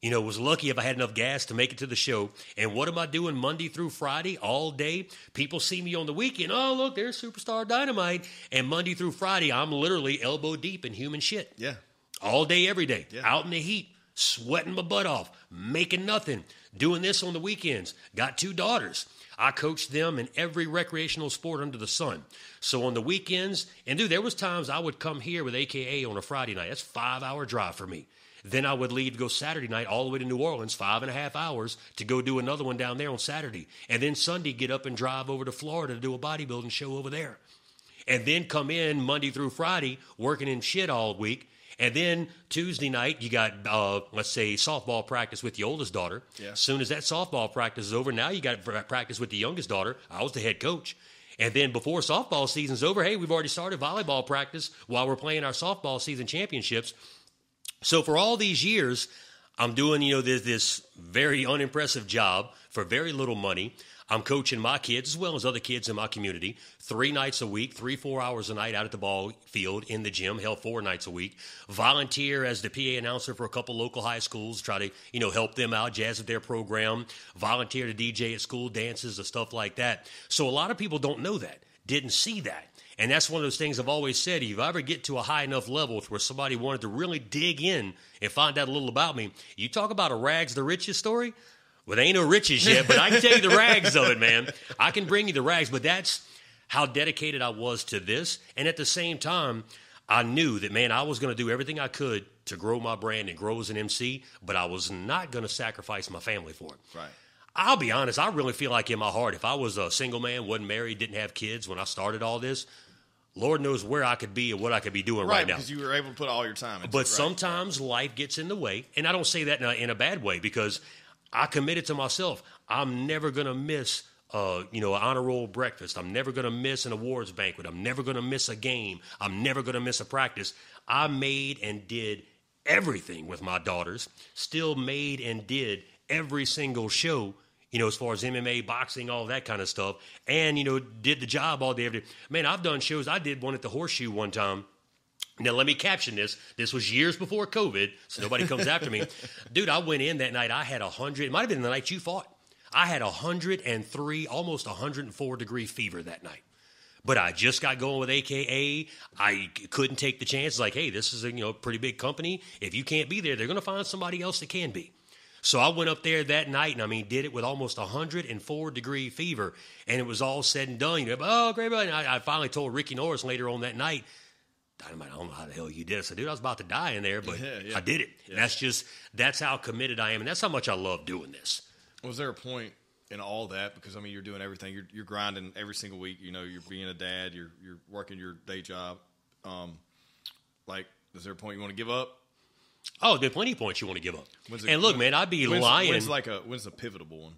You know, was lucky if I had enough gas to make it to the show. And what am I doing Monday through Friday all day? People see me on the weekend. Oh, look, there's Superstar Dynamite. And Monday through Friday, I'm literally elbow deep in human shit Yeah. all day, every day, Yeah. out in the heat, sweating my butt off, making nothing, doing this on the weekends. Got two daughters. I coached them in every recreational sport under the sun. So on the weekends, and dude, there was times I would come here with AKA on a Friday night. That's five hour drive for me. Then I would leave to go Saturday night all the way to New Orleans, five and a half hours to go do another one down there on Saturday. And then Sunday, get up and drive over to Florida to do a bodybuilding show over there and then come in Monday through Friday working in shit all week. And then Tuesday night, you got, uh, let's say, softball practice with the oldest daughter. Yeah. Soon as that softball practice is over, now you got pr- practice with the youngest daughter. I was the head coach. And then before softball season's over, hey, we've already started volleyball practice while we're playing our softball season championships. So for all these years, I'm doing, you know, this, this very unimpressive job for very little money. I'm coaching my kids as well as other kids in my community three nights a week, three, four hours a night out at the ball field in the gym, hell, four nights a week. Volunteer as the PA announcer for a couple local high schools, try to, you know, help them out, jazz at their program, volunteer to DJ at school dances and stuff like that. So a lot of people don't know that, didn't see that. And that's one of those things I've always said. If you ever get to a high enough level where somebody wanted to really dig in and find out a little about me, you talk about a rags the riches story. Well, there ain't no riches yet, but I can tell you the rags of it, man. I can bring you the rags, but that's how dedicated I was to this. And at the same time, I knew that, man, I was going to do everything I could to grow my brand and grow as an MC, but I was not going to sacrifice my family for it. Right. I'll be honest, I really feel like in my heart, if I was a single man, wasn't married, didn't have kids when I started all this, Lord knows where I could be and what I could be doing right, Right, now. because you were able to put all your time into But it. right. sometimes life gets in the way, and I don't say that in a, in a bad way because I committed to myself. I'm never gonna miss, uh, you know, an honor roll breakfast. I'm never gonna miss an awards banquet. I'm never gonna miss a game. I'm never gonna miss a practice. I made and did everything with my daughters, still made and did every single show, you know, as far as MMA, boxing, all that kind of stuff, and, you know, did the job all day, every day. Man, I've done shows. I did one at the Horseshoe one time. Now, let me caption this. This was years before COVID, so nobody comes after me. Dude, I went in that night. I had 100, it might have been the night you fought. I had 103, almost 104 degree fever that night. But I just got going with AKA. I couldn't take the chance. Like, hey, this is a you know pretty big company. If you can't be there, they're going to find somebody else that can be. So I went up there that night, and I mean, did it with almost 104 degree fever, and it was all said and done. You know, oh, great! And I, I finally told Ricky Norris later on that night, Dynamite, I don't know how the hell you did it. I said, dude, I was about to die in there, but Yeah, yeah. I did it. That's just that's how committed I am, and that's how much I love doing this. Was there a point in all that? Because I mean, you're doing everything. You're, you're grinding every single week. You know, you're being a dad. You're you're working your day job. Um, like, is there a point you want to give up? Oh, there are plenty of points you want to give up. It- and look, when- man, I'd be when's, lying. When's like a when's the pivotal one?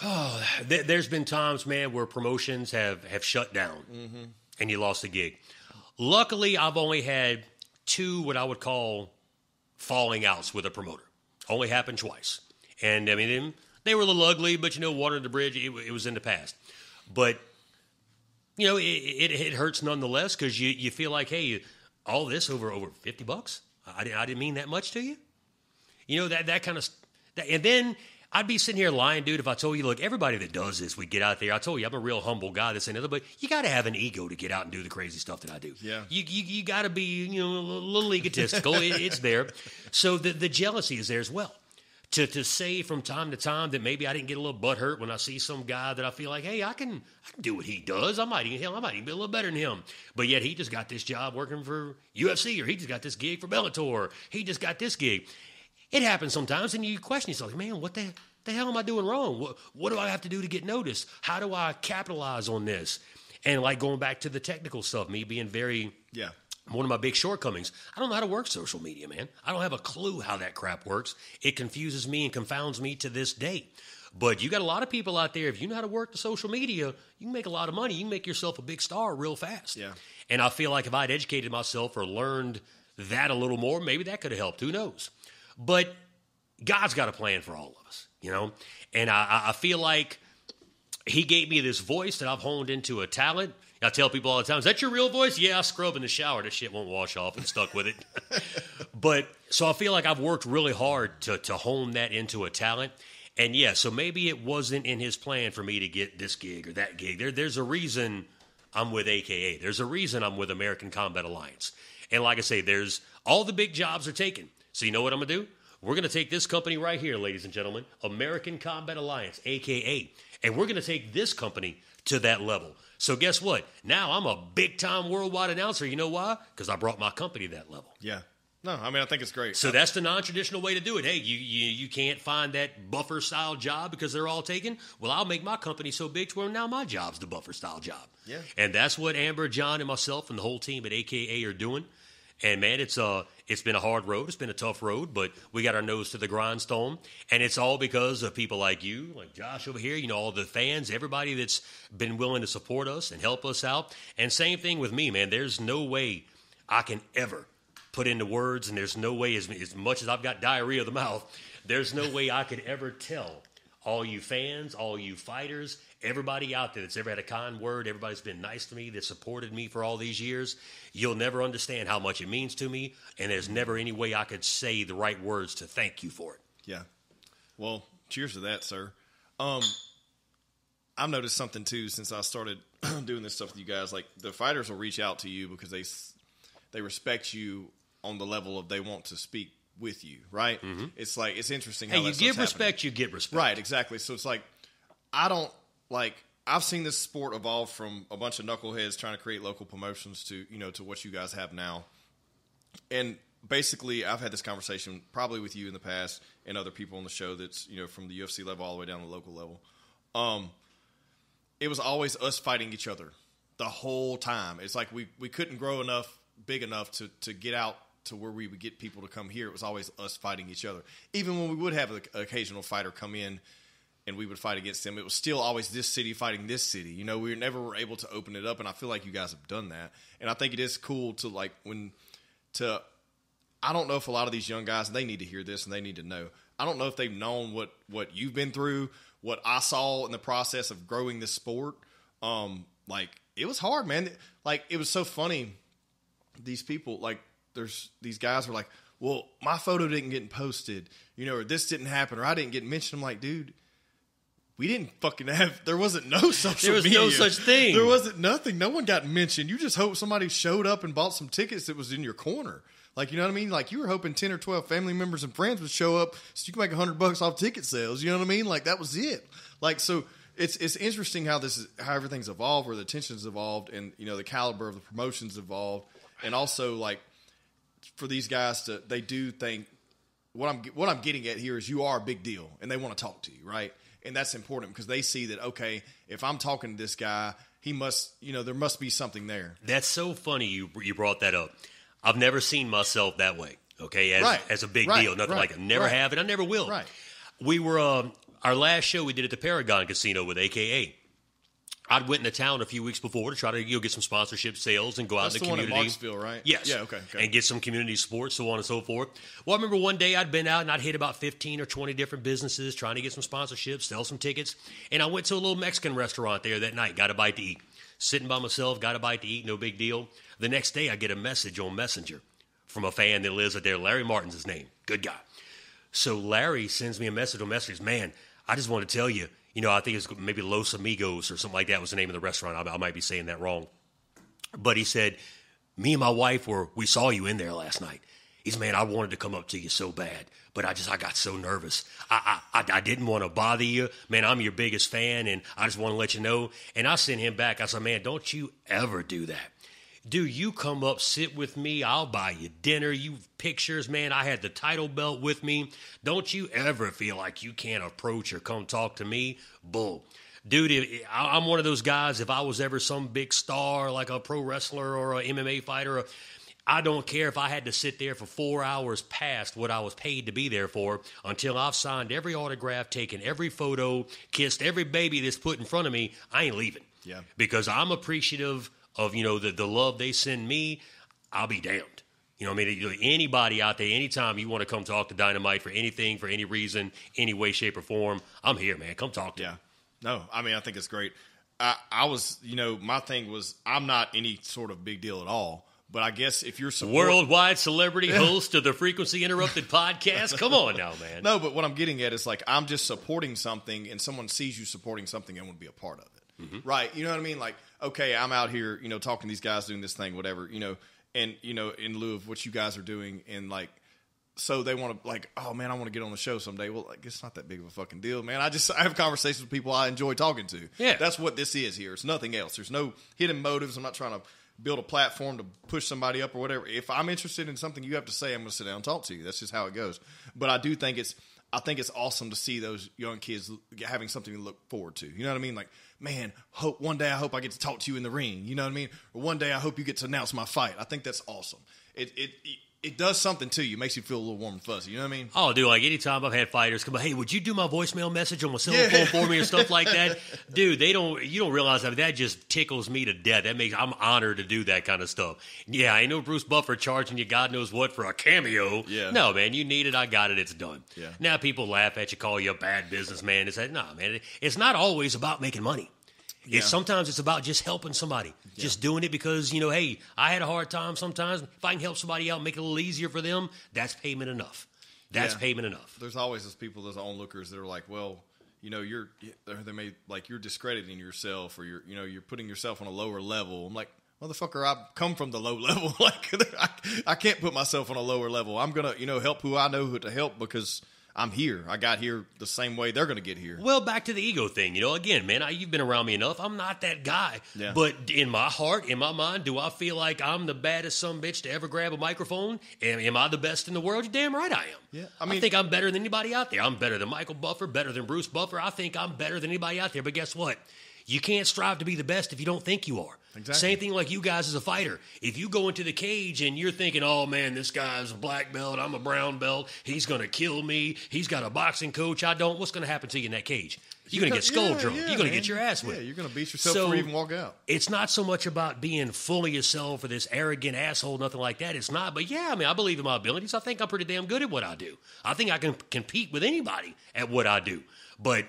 Th- There's been times, man, where promotions have have shut down, Mm-hmm. And you lost a gig. Luckily, I've only had two what I would call falling outs with a promoter. Only happened twice, and I mean they were a little ugly, but you know, water the bridge. It, it was in the past, but you know, it, it, it hurts nonetheless because you you feel like, hey, all this over over fifty bucks. I didn't I didn't mean that much to you. You know that that kind of, that, and then I'd be sitting here lying, dude. If I told you, look, everybody that does this, we get out there. I told you, I'm a real humble guy. This and other, but you got to have an ego to get out and do the crazy stuff that I do. Yeah. you you, you got to be you know a little egotistical. it, it's there, so the the jealousy is there as well. To, to say from time to time that maybe I didn't get a little butt hurt when I see some guy that I feel like, hey, I can I can do what he does. I might even hell, I might even be a little better than him. But yet he just got this job working for UFC or he just got this gig for Bellator. He just got this gig. It happens sometimes, and you question yourself, man, what the, the hell am I doing wrong? What, what do I have to do to get noticed? How do I capitalize on this? And like going back to the technical stuff, me being very Yeah. one of my big shortcomings. I don't know how to work social media, man. I don't have a clue how that crap works. It confuses me and confounds me to this day. But you got a lot of people out there. If you know how to work the social media, you can make a lot of money. You can make yourself a big star real fast. Yeah. And I feel like if I'd educated myself or learned that a little more, maybe that could have helped. Who knows? But God's got a plan for all of us, you know. And I, I- feel like He gave me this voice that I've honed into a talent. I tell people all the time, "Is that your real voice?" Yeah, I scrub in the shower. That shit won't wash off and stuck with it. but so I feel like I've worked really hard to to hone that into a talent. And yeah, so maybe it wasn't in his plan for me to get this gig or that gig. There, there's a reason I'm with AKA. There's a reason I'm with American Combat Alliance. And like I say, there's all the big jobs are taken. So you know what I'm gonna do? We're gonna take this company right here, ladies and gentlemen, American Combat Alliance, AKA, and we're gonna take this company to that level. So guess what? Now I'm a big time worldwide announcer. You know why? Because I brought my company to that level. Yeah. No, I mean I think it's great. So that's the non-traditional way to do it. Hey, you, you you can't find that buffer style job because they're all taken. Well, I'll make my company so big to where now my job's the buffer style job. Yeah. And that's what Amber, John, and myself and the whole team at AKA are doing. And man, it's uh it's been a hard road. It's been a tough road, but we got our nose to the grindstone, and it's all because of people like you, like Josh over here. You know, all the fans, everybody that's been willing to support us and help us out. And same thing with me, man. There's no way I can ever put into words, and there's no way, as, as much as I've got diarrhea of the mouth, there's no way I could ever tell all you fans, all you fighters, everybody out there that's ever had a kind word, everybody's been nice to me, that supported me for all these years. You'll never understand how much it means to me, and there's never any way I could say the right words to thank you for it. Yeah. Well, cheers to that, sir. Um, I've noticed something too since I started doing this stuff with you guys. Like the fighters will reach out to you because they they respect you on the level of they want to speak with you, right? It's like it's interesting. Hey, how you give stuff's happening. respect, you get respect. Right, exactly. So it's like I don't like I've seen this sport evolve from a bunch of knuckleheads trying to create local promotions to, you know, to what you guys have now. And basically I've had this conversation probably with you in the past and other people on the show that's, you know, from the UFC level all the way down to the local level. Um it was always us fighting each other the whole time. It's like we, we couldn't grow enough, big enough to, to get out to where we would get people to come here. It was always us fighting each other. Even when we would have an occasional fighter come in and we would fight against them, it was still always this city fighting this city. You know, we never were able to open it up, and I feel like you guys have done that. And I think it is cool to like when to I don't know if a lot of these young guys they need to hear this and they need to know. I don't know if they've known what what you've been through, what I saw in the process of growing this sport. Um, like it was hard, man. Like it was so funny. These people, like there's these guys were like, "Well, my photo didn't get posted, you know, or this didn't happen, or I didn't get mentioned." I'm like, dude. We didn't fucking have. There wasn't no social. There was media. no such thing. There wasn't nothing. No one got mentioned. You just hope somebody showed up and bought some tickets that was in your corner. Like you know what I mean? Like you were hoping ten or twelve family members and friends would show up so you could make hundred bucks off ticket sales. You know what I mean? Like that was it. Like so, it's it's interesting how this is how everything's evolved, where the tensions evolved, and you know the caliber of the promotions evolved, and also like for these guys to they do think what I'm what I'm getting at here is you are a big deal, and they want to talk to you, right? And that's important because they see that okay, if I'm talking to this guy, he must you know there must be something there. That's so funny you you brought that up. I've never seen myself that way. Okay, as Right. as a big Right. deal, nothing Right. like it. Never have, and I never will. Right. We were um, our last show we did at the Paragon Casino with AKA. I'd went into town a few weeks before to try to you know, get some sponsorship sales and go out That's in the the one in community. Marksville, right? Yes. Yeah, okay, okay. And get some community support, so on and so forth. Well, I remember one day I'd been out and I'd hit about 15 or 20 different businesses trying to get some sponsorships, sell some tickets. And I went to a little Mexican restaurant there that night, got a bite to eat. Sitting by myself, got a bite to eat, no big deal. The next day I get a message on Messenger from a fan that lives out there. Larry Martin's his name. Good guy. So Larry sends me a message on Messenger. Man, I just want to tell you, you know, I think it's maybe Los Amigos or something like that was the name of the restaurant. I, I might be saying that wrong. But he said, me and my wife were, we saw you in there last night. He's, man, I wanted to come up to you so bad, but I just, I got so nervous. I, I, I, I didn't want to bother you. Man, I'm your biggest fan, and I just want to let you know. And I sent him back. I said, man, don't you ever do that. Do you come up, sit with me? I'll buy you dinner. You pictures, man. I had the title belt with me. Don't you ever feel like you can't approach or come talk to me? Bull. Dude, I- I'm one of those guys. If I was ever some big star, like a pro wrestler or a MMA fighter, I don't care if I had to sit there for four hours past what I was paid to be there for until I've signed every autograph, taken every photo, kissed every baby that's put in front of me. I ain't leaving. Yeah. Because I'm appreciative of you know the the love they send me. I'll be damned. You know, I mean, anybody out there, anytime you want to come talk to Dynamite for anything, for any reason, any way, shape, or form, I'm here, man. Come talk to me. Yeah. No, I mean, I think it's great. I, I was, you know, my thing was I'm not any sort of big deal at all. But I guess if you're support- Worldwide celebrity host of the Frequency Interrupted podcast. Come on now, man. No, but what I'm getting at is like I'm just supporting something, and someone sees you supporting something and want to be a part of it. Mm-hmm. Right? You know what I mean? Like, okay, I'm out here, you know, talking to these guys doing this thing, whatever, you know, and you know, in lieu of what you guys are doing, and like, so they want to like, oh man, I want to get on the show someday. Well, like, it's not that big of a fucking deal, man. I just I have conversations with people I enjoy talking to. Yeah. that's what this is here. It's nothing else. There's no hidden motives. I'm not trying to build a platform to push somebody up or whatever. If I'm interested in something you have to say, I'm going to sit down and talk to you. That's just how it goes. But I do think it's I think it's awesome to see those young kids having something to look forward to. You know what I mean? Like, man, hope one day I hope I get to talk to you in the ring. You know what I mean? Or one day I hope you get to announce my fight. I think that's awesome. It it it, it does something to you. Makes you feel a little warm and fuzzy. You know what I mean? Oh, dude, like anytime I've had fighters come, hey, would you do my voicemail message on my cell phone for me or stuff like that? Dude, they don't. You don't realize that that just tickles me to death. That makes I'm honored to do that kind of stuff. Yeah, I know Bruce Buffer charging you God knows what for a cameo. Yeah. No, man, you need it. I got it. It's done. Yeah. Now people laugh at you, call you a bad businessman. It's like, nah, man. it- It's not always about making money. Yeah. It's sometimes it's about just helping somebody, just doing it because you know, hey, I had a hard time. Sometimes if I can help somebody out, make it a little easier for them, that's payment enough. That's Yeah. payment enough. there's always those people, those onlookers that are like, well, you know, you're they may like you're discrediting yourself or you're you know you're putting yourself on a lower level. I'm like, motherfucker, I come from the low level. like I, I can't put myself on a lower level. I'm gonna you know help who I know who to help because I'm here. I got here the same way they're gonna get here. Well, back to the ego thing. You know, again, man, I, you've been around me enough. I'm not that guy. Yeah. But in my heart, in my mind, do I feel like I'm the baddest some bitch to ever grab a microphone? Am, am I the best in the world? You're damn right I am. Yeah, I mean, I, think I'm better than anybody out there. I'm better than Michael Buffer, better than Bruce Buffer. I think I'm better than anybody out there. But guess what? You can't strive to be the best if you don't think you are. Exactly. Same thing like you guys as a fighter. If you go into the cage and you're thinking, oh man, this guy's a black belt, I'm a brown belt, he's going to kill me, he's got a boxing coach, I don't, what's going to happen to you in that cage? You're going to get skull Yeah, drunk. yeah, you're going to get your ass whipped. Yeah, you're going to beat yourself So- before you even walk out. It's not so much about being fully yourself or this arrogant asshole, nothing like that. It's not. But yeah, I mean, I believe in my abilities. I think I'm pretty damn good at what I do. I think I can compete with anybody at what I do. But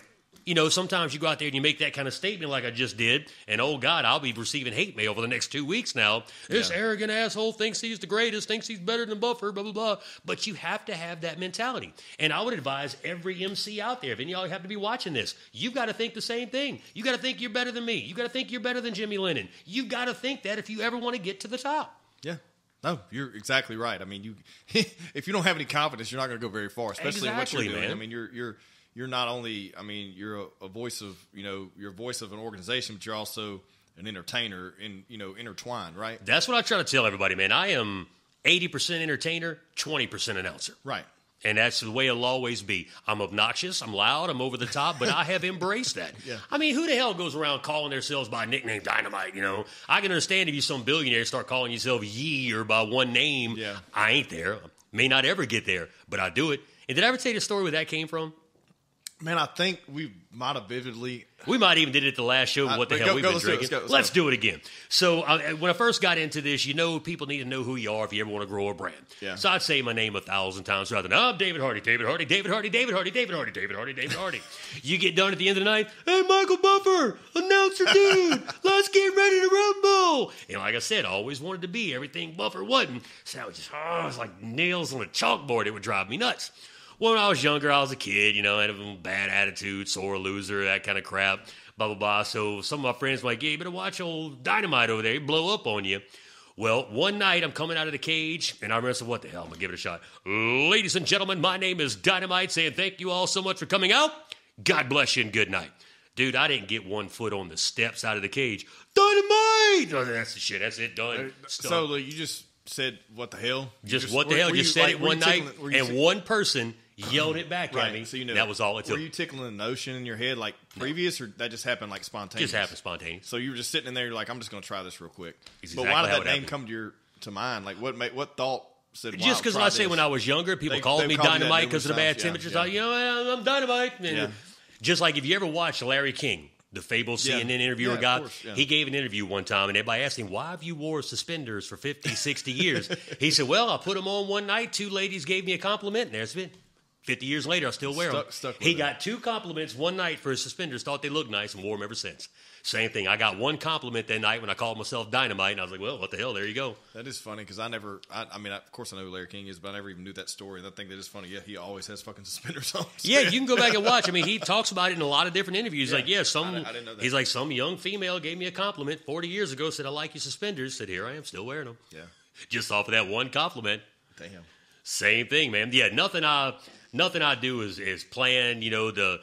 you know, sometimes you go out there and you make that kind of statement like I just did, and oh God, I'll be receiving hate mail for the next two weeks now. This Yeah. arrogant asshole thinks he's the greatest, thinks he's better than Buffer, blah blah blah. But you have to have that mentality, and I would advise every MC out there, if any of y'all have to be watching this, you've got to think the same thing. You got to think you're better than me. You got to think you're better than Jimmy Lennon. You've got to think that if you ever want to get to the top. Yeah. No, you're exactly right. I mean, you if you don't have any confidence, you're not going to go very far, especially in what you're doing. man. I mean, you're you're you're not only, I mean, you're a, a voice of, you know, you're a voice of an organization, but you're also an entertainer and, you know, intertwined, right? That's what I try to tell everybody, man. I am 80% entertainer, 20% announcer. Right. And that's the way it'll always be. I'm obnoxious, I'm loud, I'm over the top, but I have embraced that. Yeah. I mean, who the hell goes around calling themselves by nickname Dynamite? You know, I can understand if you're some billionaire start calling yourself Ye or by one name. Yeah. I ain't there. May not ever get there, but I do it. And did I ever tell you the story where that came from? Man, I think we might have vividly. We might even did it the last show. Uh, what the hell go- we've go, been let's do it, drinking? let's go, let's do it again. So uh, when I first got into this, you know, people need to know who you are if you ever want to grow a brand. Yeah. So I'd say my name a thousand times rather than oh, I'm David Hardy, David Hardy, David Hardy, David Hardy, David Hardy, David Hardy, David Hardy. you get done at the end of the night. Hey, Michael Buffer, announcer dude, let's get ready to rumble. And like I said, I always wanted to be everything Buffer wasn't. So I was just oh, it's like nails on a chalkboard. It would drive me nuts. Well, when I was younger, I was a kid, you know, I had a bad attitude, sore loser, that kind of crap, blah, blah, blah. So some of my friends were like, yeah, you better watch old Dynamite over there. He'd blow up on you. Well, one night I'm coming out of the cage, and I remember, said, what the hell? I'm going to give it a shot. Ladies and gentlemen, my name is Dynamite, saying thank you all so much for coming out. God bless you and good night. Dude, I didn't get one foot on the steps out of the cage. Dynamite! Oh, that's the shit. That's it. Done. Stuck. So like, you just said, "What the hell?" You Just, what the hell? were Just you, said like, it you one night, you and one person yelled it back right. at me. So you know that was all it took. Were you tickling a notion in your head like previous, or that just happened like spontaneous? just happened spontaneous. So you were just sitting in there, you're like, "I'm just going to try this real quick." It's but why did that name happened. come to your to mind? Like, what made, what thought said? Just because I say when I was younger, people They- called they me called dynamite because of the bad times, temperatures. yeah. I, you know, I'm dynamite. Yeah. Just like if you ever watched Larry King, the fabled Yeah. CNN interviewer Yeah, guy, course, he gave an interview one time and everybody asked him, why have you wore suspenders for 50, 60 years? he said, well, I put them on one night. Two ladies gave me a compliment and there's been. 50 years later, I still wear Stuck- them. stuck he got two compliments one night for his suspenders, thought they looked nice, and wore them ever since. Same thing. I got one compliment that night when I called myself Dynamite, and I was like, well, what the hell? There you go. That is funny because I never. I, I mean, I, of course I know who Larry King is, but I never even knew that story. And I think that is funny. Yeah, he always has fucking suspenders on. Yeah, you can go back and watch. I mean, he talks about it in a lot of different interviews. Yeah. Like, yeah, some I didn't know that. he's like some young female gave me a compliment 40 years ago. Said I like your suspenders. Said here I am, still wearing them. Yeah. Just off of that one compliment. Damn. Same thing, man. Yeah, nothing I nothing I do is is plan. You know the.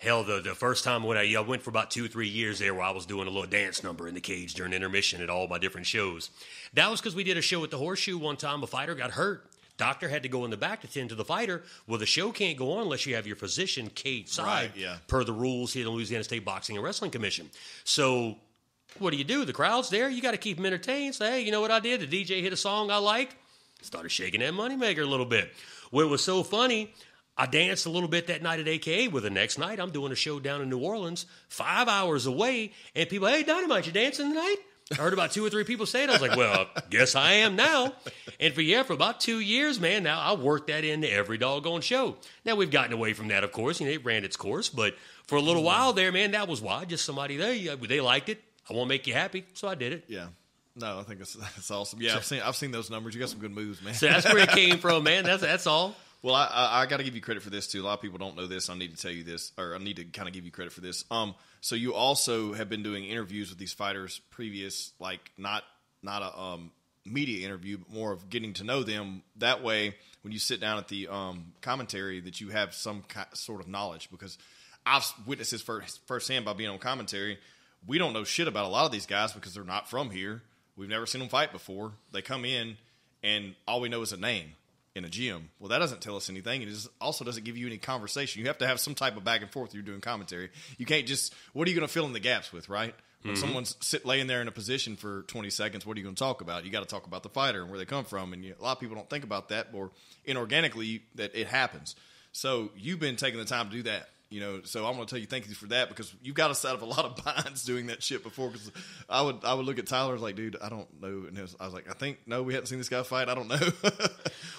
Hell, the, the first time when I, I went for about two or three years there where I was doing a little dance number in the cage during intermission at all my different shows. That was because we did a show at the Horseshoe one time. A fighter got hurt. Doctor had to go in the back to tend to the fighter. Well, the show can't go on unless you have your physician cage side Right, yeah. per the rules here in the Louisiana State Boxing and Wrestling Commission. So what do you do? The crowd's there. You got to keep them entertained. Say, hey, you know what I did? The DJ hit a song I liked. Started shaking that moneymaker a little bit. What was so funny, I danced a little bit that night at AKA. Well, the next night, I'm doing a show down in New Orleans, five hours away, and people, hey, Dynamite, you dancing tonight? I heard about two or three people say it. I was like, well, guess I am now. And for, yeah, for about two years, man, now I work that into every doggone show. Now, we've gotten away from that, of course. You know, it ran its course. But for a little mm-hmm. while there, man, that was why. Just somebody there, they liked it. I want to make you happy, so I did it. Yeah. No, I think that's that's awesome. Yeah, I've seen I've seen those numbers. You got some good moves, man. So that's where it came from, man. That's that's all. Well, I, I, I got to give you credit for this too. A lot of people don't know this. I need to tell you this, or I need to kind of give you credit for this. Um, so you also have been doing interviews with these fighters, previous, like not not a um media interview, but more of getting to know them. That way, when you sit down at the um commentary, that you have some ki- sort of knowledge because I've witnessed this first firsthand by being on commentary. We don't know shit about a lot of these guys because they're not from here. We've never seen them fight before. They come in, and all we know is a name in a gym. Well, that doesn't tell us anything. It also doesn't give you any conversation. You have to have some type of back and forth. You're doing commentary. You can't just. What are you going to fill in the gaps with, right? When Mm-hmm. someone's sit laying there in a position for 20 seconds, what are you going to talk about? You got to talk about the fighter and where they come from, and you, a lot of people don't think about that, or inorganically that it happens. So you've been taking the time to do that, you know. So I'm going to tell you thank you for that because you've got us out of a lot of binds doing that shit before. Because I would I would look at Tyler I was like, dude, I don't know, and was, I was like, I think no, we haven't seen this guy fight. I don't know.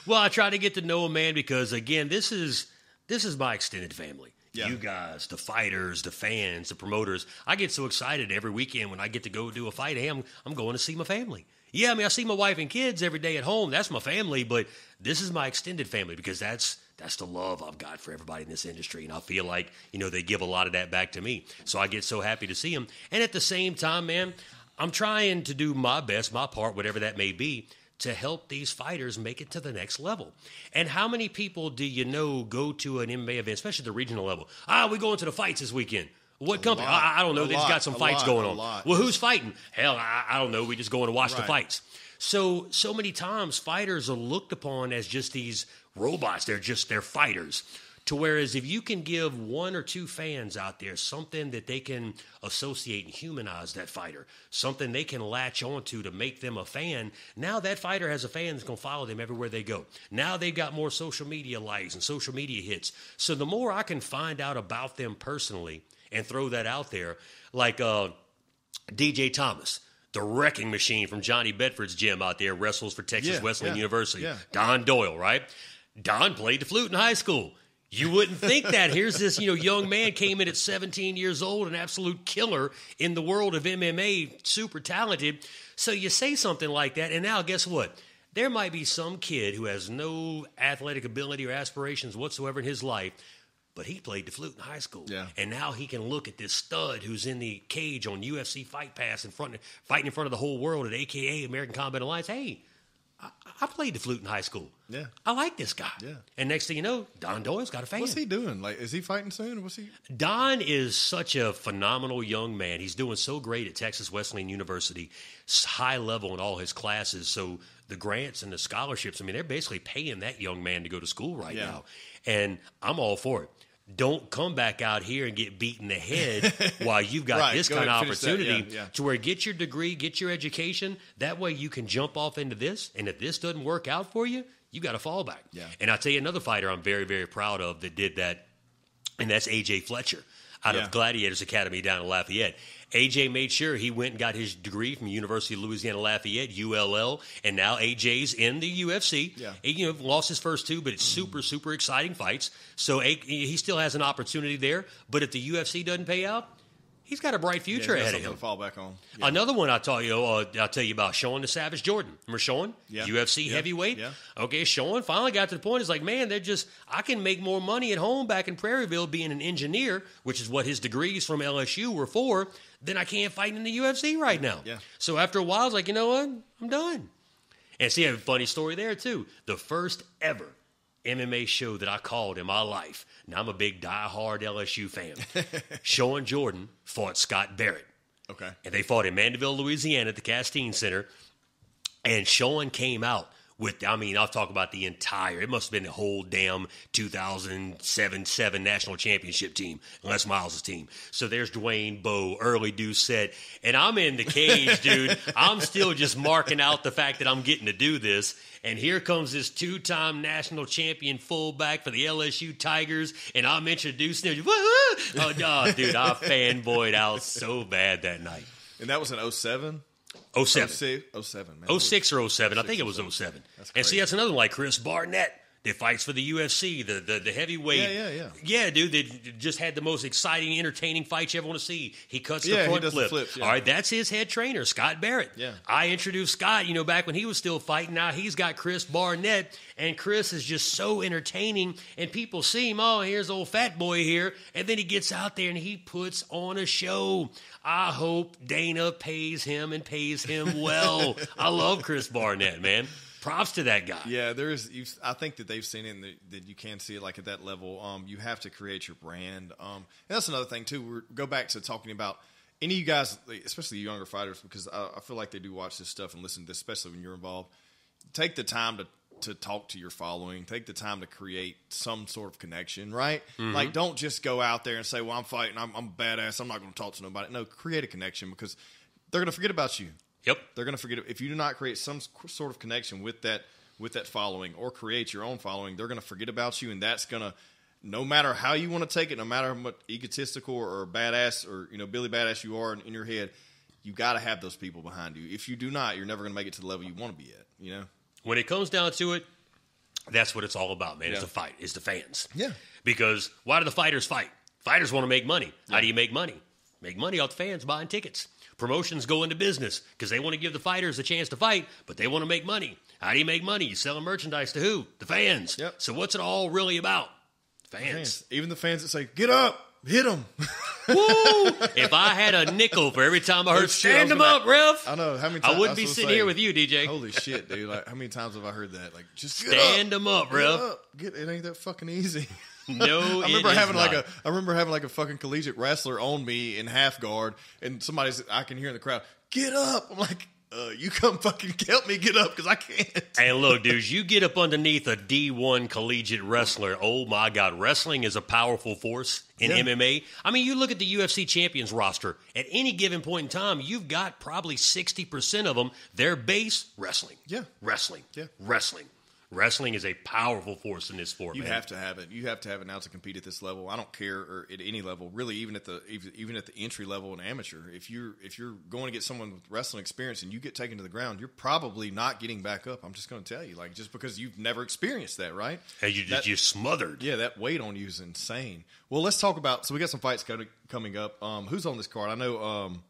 Well, I try to get to know him, man, because again, this is this is my extended family. Yeah. You guys, the fighters, the fans, the promoters. I get so excited every weekend when I get to go do a fight. Hey, I'm I'm going to see my family. Yeah, I mean, I see my wife and kids every day at home. That's my family, but this is my extended family because that's that's the love I've got for everybody in this industry, and I feel like you know they give a lot of that back to me. So I get so happy to see them, and at the same time, man, I'm trying to do my best, my part, whatever that may be, to help these fighters make it to the next level. And how many people do you know go to an MMA event, especially the regional level? Ah, we going to the fights this weekend. What company? lot. I, I don't know. They just got some A fights lot. going on. lot. Well, who's fighting? Hell, I, I don't know. We just going to watch the fights. So, so many times fighters are looked upon as just these robots. They're just they're fighters. To whereas if you can give one or two fans out there something that they can associate and humanize that fighter, something they can latch onto to make them a fan, now that fighter has a fan that's going to follow them everywhere they go. Now they've got more social media likes and social media hits. So the more I can find out about them personally and throw that out there, like uh, DJ Thomas, the wrecking machine from Johnny Bedford's gym out there, wrestles for Texas Yeah, Wesleyan yeah, University. yeah. Don Doyle, right? Don played the flute in high school. You wouldn't think that. Here's this, you know, young man came in at 17 years old, an absolute killer in the world of MMA, super talented. So you say something like that, and now guess what? There might be some kid who has no athletic ability or aspirations whatsoever in his life, but he played the flute in high school. Yeah. And now he can look at this stud who's in the cage on UFC Fight Pass in front, fighting in front of the whole world at AKA American Combat Alliance. Hey, I, I played the flute in high school. Yeah. I like this guy. Yeah. And next thing you know, Don Doyle's got a fan. What's he doing? Like, is he fighting soon? What's he? Don is such a phenomenal young man. He's doing so great at Texas Wesleyan University, high level in all his classes. So the grants and the scholarships, I mean, they're basically paying that young man to go to school right Yeah. now. And I'm all for it. Don't come back out here and get beat in the head while you've got Right, this go kind of ahead, finish that. opportunity Yeah, yeah. to where get your degree, get your education. That way you can jump off into this. And if this doesn't work out for you, you got a fallback. Yeah. And I'll tell you another fighter I'm very, very proud of that did that and that's AJ Fletcher out Yeah. of Gladiators Academy down in Lafayette. AJ made sure he went and got his degree from University of Louisiana Lafayette, ULL, and now AJ's in the UFC. Yeah. He, you know, lost his first two, but it's super, super exciting fights. So A- he still has an opportunity there. But if the UFC doesn't pay out, he's got a bright future he's ahead of him. fall back on. Yeah. Another one I'll tell you, uh, I'll tell you about Shawn the Savage Jordan. Remember Shawn? Yeah. UFC Yeah. heavyweight. Yeah. Okay, Shawn finally got to the point. It's like, man, they're just I can make more money at home back in Prairieville being an engineer, which is what his degrees from LSU were for, Then I can't fight in the UFC right now. Yeah. So after a while, I was like, you know what? I'm done. And see, I have a funny story there too. The first ever MMA show that I called in my life. Now I'm a big diehard LSU fan. Shawn Jordan fought Scott Barrett Okay. and they fought in Mandeville, Louisiana at the Castine Center. And Shawn came out with, I mean, I'll talk about the entire, it must have been the whole damn 2007 7 national championship team, Les Miles' team. So there's Dwayne Bowe, Early Doucet. And I'm in the cage, dude. I'm still just marking out the fact that I'm getting to do this. And here comes this two time national champion fullback for the LSU Tigers. And I'm introducing him. Oh, dude, I fanboyed out so bad that night. And that was in 07? 07. 06? 07, man. 06 or 07. I think it was 07. That's and see, that's another one like Chris Barnett that fights for the UFC, the the, the heavyweight. Yeah, yeah, yeah. Yeah, dude, that just had the most exciting, entertaining fight you ever want to see. He cuts Yeah, the he front does the flip. flips, yeah. All right, that's his head trainer, Scott Barrett. Yeah. I introduced Scott, you know, back when he was still fighting. Now he's got Chris Barnett, and Chris is just so entertaining. And people see him, oh, here's old fat boy here. And then he gets out there and he puts on a show. I hope Dana pays him and pays him well. I love Chris Barnett, man. Props to that guy. Yeah, there's. I think that they've seen it and that, you can see it like at that level. Um, you have to create your brand. Um, and that's another thing too. We're, go back to talking about any of you guys, especially younger fighters, because I, I feel like they do watch this stuff and listen to this, especially when you're involved. Take the time to to talk to your following. Take the time to create some sort of connection, right? Mm-hmm. Like, don't just go out there and say, "Well, I'm fighting. I'm, I'm badass. I'm not going to talk to nobody." No, create a connection because they're going to forget about you. Yep. They're going to forget if you do not create some sort of connection with that with that following or create your own following. They're going to forget about you, and that's going to no matter how you want to take it, no matter how much egotistical or, badass or you know Billy badass you are in, in your head, you got to have those people behind you. If you do not, you're never going to make it to the level you want to be at. You know. When it comes down to it, that's what it's all about, man. It's the fight. It's the fans. Yeah. Because why do the fighters fight? Fighters want to make money. How do you make money? Make money off the fans buying tickets. Promotions go into business because they want to give the fighters a chance to fight, but they want to make money. How do you make money? You selling merchandise to who? The fans. Yep. So what's it all really about? Fans. Fans. Even the fans that say, "Get up, hit them." Woo! if I had a nickel for every time I oh, heard Oh, I "Stand them up, ref," I know how many. Times I wouldn't be sitting here with you, DJ. Holy shit, dude! Like, how many times have I heard that? Like, just Stand them up, get ref. up. Get it ain't that fucking easy. No, I remember having like a I remember having like a fucking collegiate wrestler on me in half guard, and somebody said I can hear in the crowd, "Get up!" I'm like, uh, "You come fucking help me get up because I can't." And look, dudes, you get up underneath a D1 collegiate wrestler. Oh my God, wrestling is a powerful force in Yeah. MMA. I mean, you look at the UFC champions roster. At any given point in time, you've got probably 60% of them, their base wrestling. Yeah. Wrestling. Yeah. Wrestling. Wrestling is a powerful force in this sport, You man. have to have it. You have to have it now to compete at this level. I don't care or at any level, really, even at the even- even at the entry level and amateur. If you're if you're going to get someone with wrestling experience and you get taken to the ground, you're probably not getting back up. I'm just going to tell you, like just because you've never experienced that, right? and you, That- you smothered. Yeah, that weight on you is insane. Well, let's talk about. So we got some fights coming up. Um, who's on this card? I know. Um,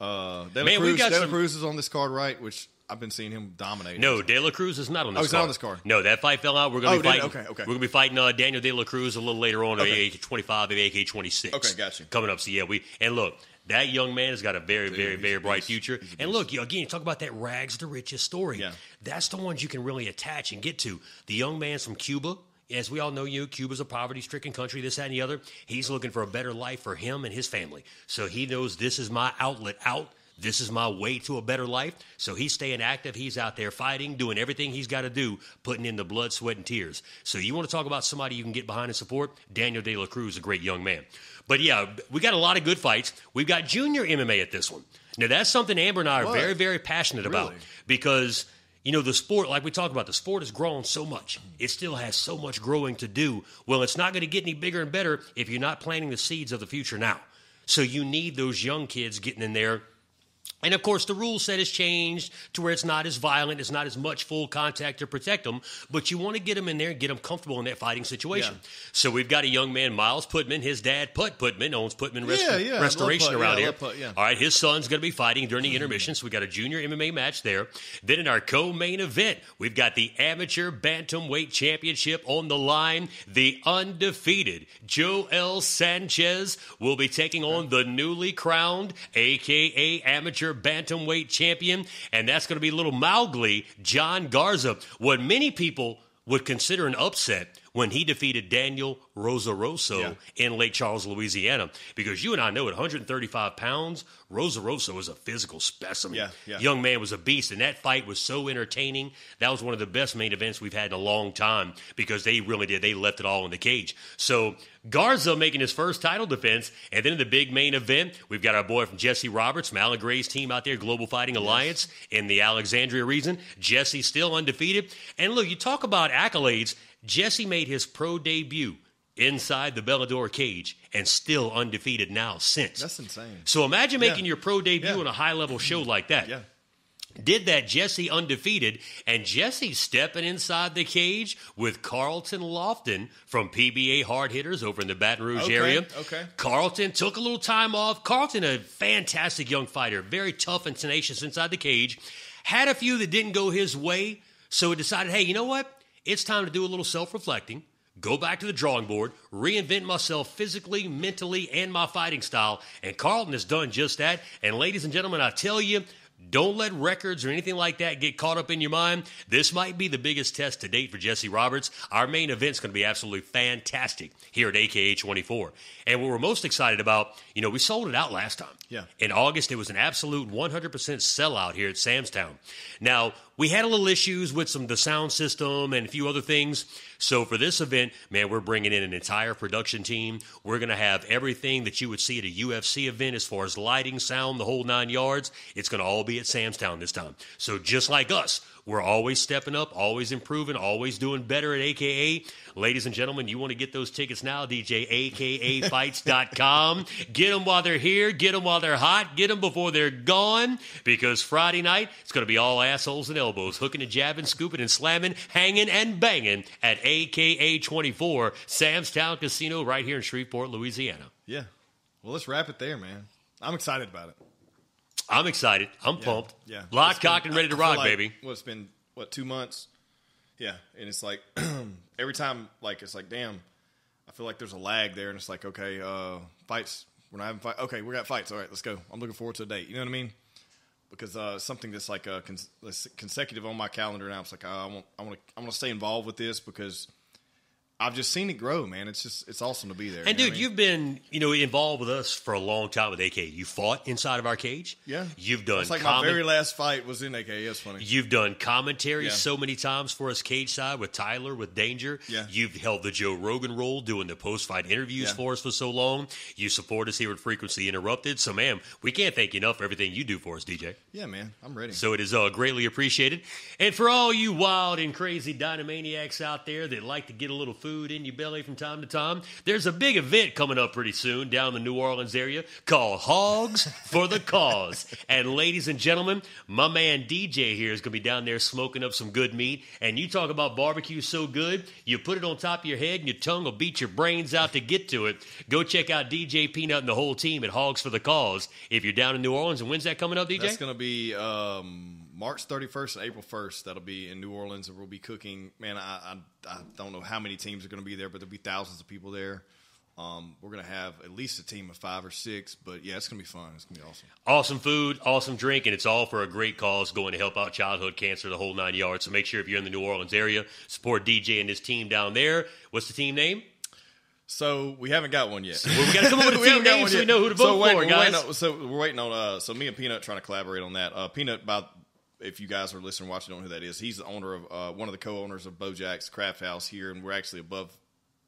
uh, De La Man, we got De La some- Cruz is on this card, right? Which I've been seeing him dominate. No, De La Cruz is not on this Oh, he's card. not on this card. No, that fight fell out. We're going Oh, to be did fighting. Okay, okay. We're going to be fighting uh, Daniel De La Cruz a little later on, Okay. AK twenty five, AK twenty six. Okay, got you. Coming up, so yeah, we and look. That young man has got a very, very, very bright future. And look, you, again, you talk about that rags to riches story. Yeah. That's the ones you can really attach and get to. The young man's from Cuba. As we all know, you Cuba's a poverty-stricken country. This, that, and the other. He's looking for a better life for him and his family. So he knows this is my outlet out. This is my way to a better life. So he's staying active. He's out there fighting, doing everything he's got to do, putting in the blood, sweat, and tears. So you want to talk about somebody you can get behind and support? Daniel De La Cruz, a great young man. But yeah, we got a lot of good fights. We've got junior MMA at this one. Now that's something Amber and I are What? very, very passionate about because you know the sport like we talked about the sport has grown so much it still has so much growing to do well it's not going to get any bigger and better if you're not planting the seeds of the future now so you need those young kids getting in there and of course, the rule set has changed to where it's not as violent, it's not as much full contact to protect them, but you want to get them in there and get them comfortable in that fighting situation. Yeah. So we've got a young man, Miles Putman. His dad, Put Putman, owns Putman Rest- Yeah, yeah, Restoration Put. around here. Put, yeah. All right, his son's going to be fighting during the intermission, so we got a junior MMA match there. Then in our co-main event, we've got the amateur bantamweight championship on the line. The undefeated Joel Sanchez will be taking on the newly crowned, aka amateur bantamweight champion, and that's going to be little Mowgli John Garza. What many people would consider an upset when he defeated Daniel Rosaroso Yeah. in Lake Charles, Louisiana. Because you and I know at 135 pounds, Rosaroso is a physical specimen. Yeah, yeah. Young man was a beast, and that fight was so entertaining. That was one of the best main events we've had in a long time because they really did. They left it all in the cage. So Garza making his first title defense, and then in the big main event, we've got our boy from Jesse Roberts from Alan Gray's team out there, Global Fighting Alliance in the Alexandria region. Jesse still undefeated. And look, you talk about accolades. Jesse made his pro debut inside the Bellator cage and still undefeated now since. That's insane. So imagine making Yeah. your pro debut Yeah. on a high level show mm-hmm. like that. Yeah. Did that Jesse undefeated, and Jesse stepping inside the cage with Carlton Lofton from PBA Hard Hitters over in the Baton Rouge Okay, area. okay. Carlton took a little time off. Carlton, a fantastic young fighter, very tough and tenacious inside the cage. Had a few that didn't go his way, so he decided, hey, you know what? It's time to do a little self reflecting. Go back to the drawing board, reinvent myself physically, mentally, and my fighting style. And Carlton has done just that. And ladies and gentlemen, I tell you, Don't let records or anything like that get caught up in your mind. This might be the biggest test to date for Jesse Roberts. Our main event's going to be absolutely fantastic here at AKA 24. And what we're most excited about, you know, we sold it out last time. Yeah. In August, it was an absolute 100% sellout here at Sam's Town. Now, we had a little issues with some the sound system and a few other things. So for this event, man, we're bringing in an entire production team. We're to have everything that you would see at a UFC event as far as lighting, sound, the whole nine yards. It's to all be at Sam's Town this time. So just like us, we're always stepping up, always improving, always doing better at AKA. Ladies and gentlemen, you want to get those tickets now, DJ AKAfights.com. Get them while they're here, get them while they're hot, get them before they're gone, because Friday night, it's going to be all assholes and elbows, hooking and jabbing, scooping and slamming, hanging and banging at AKA 24, Sam's Town Casino, right here in Shreveport, Louisiana. Yeah. Well, let's wrap it there, man. I'm excited about it. I'm excited. I'm Yeah, pumped. Yeah. Lock, It's been- cock, and ready to rock, like, baby. Well, it's been what two months? Yeah, and it's like every time, like it's like, damn, I feel like there's a lag there, and it's like, okay, uh, fights. We're not having fight. Okay, we got fights. All right, let's go. I'm looking forward to a date. You know what I mean? Because uh, something that's like uh, cons- consecutive on my calendar now. It's like uh, I want, I want to, I want to stay involved with this because I've just seen it grow, man. It's just, it's awesome to be there. And you know dude, I mean? you've been, you know, involved with us for a long time with AK. You fought inside of our cage. yeah, You've done It's like my very last fight was in AK. That's funny. You've done commentary Yeah. so many times for us cage side with Tyler, with Danger. Yeah. You've held the Joe Rogan role doing the post fight interviews Yeah. for us for so long. You support us here at Frequency Interrupted. So, man, we can't thank you enough for everything you do for us, DJ. Yeah, man, I'm ready. So it is uh, greatly appreciated. And for all you wild and crazy dynamaniacs out there that like to get a little food in your belly from time to time, there's a big event coming up pretty soon down the New Orleans area called Hogs for the Cause. And ladies and gentlemen, my man DJ here is going to be down there smoking up some good meat. And you talk about barbecue so good, you put it on top of your head and your tongue will beat your brains out to get to it. Go check out DJ Peanut and the whole team at Hogs for the Cause. If you're down in New Orleans, and when's that coming up, DJ? That's going to be um, March 31st and April 1st. That'll be in New Orleans, and we'll be cooking. Man, I, I, I don't know how many teams are going to be there, but there'll be thousands of people there. Um, we're going to have at least a team of five or six, but yeah, it's going to be fun. It's going to be awesome. Awesome food, awesome drink, and it's all for a great cause going to help out childhood cancer, the whole nine yards. So make sure if you're in the New Orleans area, support DJ and his team down there. What's the team name? So we haven't got one yet. Well, we got to come up with a team name so we know who to So vote wait, for, we're guys. on- so we're waiting on. Uh, so me and Peanut trying to collaborate on that. Uh, Peanut, about if you guys are listening, watching, don't know who that is. He's the owner of uh, one of the co-owners of Bojack's Craft House here, and we're actually above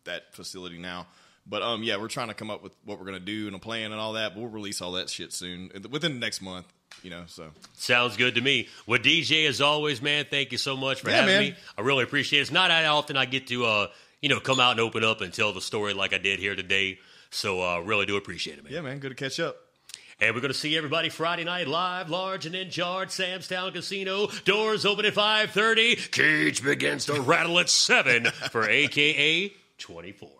that facility now. But um, yeah, we're trying to come up with what we're gonna do and a plan and all that. But we'll release all that shit soon, within the next month. You know, so Sounds good to me. Well, DJ, as always, man, thank you so much for Yeah, having man. me. I really appreciate it. It's not that often I get to, uh, you know, come out and open up and tell the story like I did here today. So, uh, really do appreciate it, man. yeah, man, good to catch up. And we're going to see everybody Friday night live, large and in charge, Sam's Town Casino. Doors open at 5.30. Cage begins to rattle at 7 for AKA 24.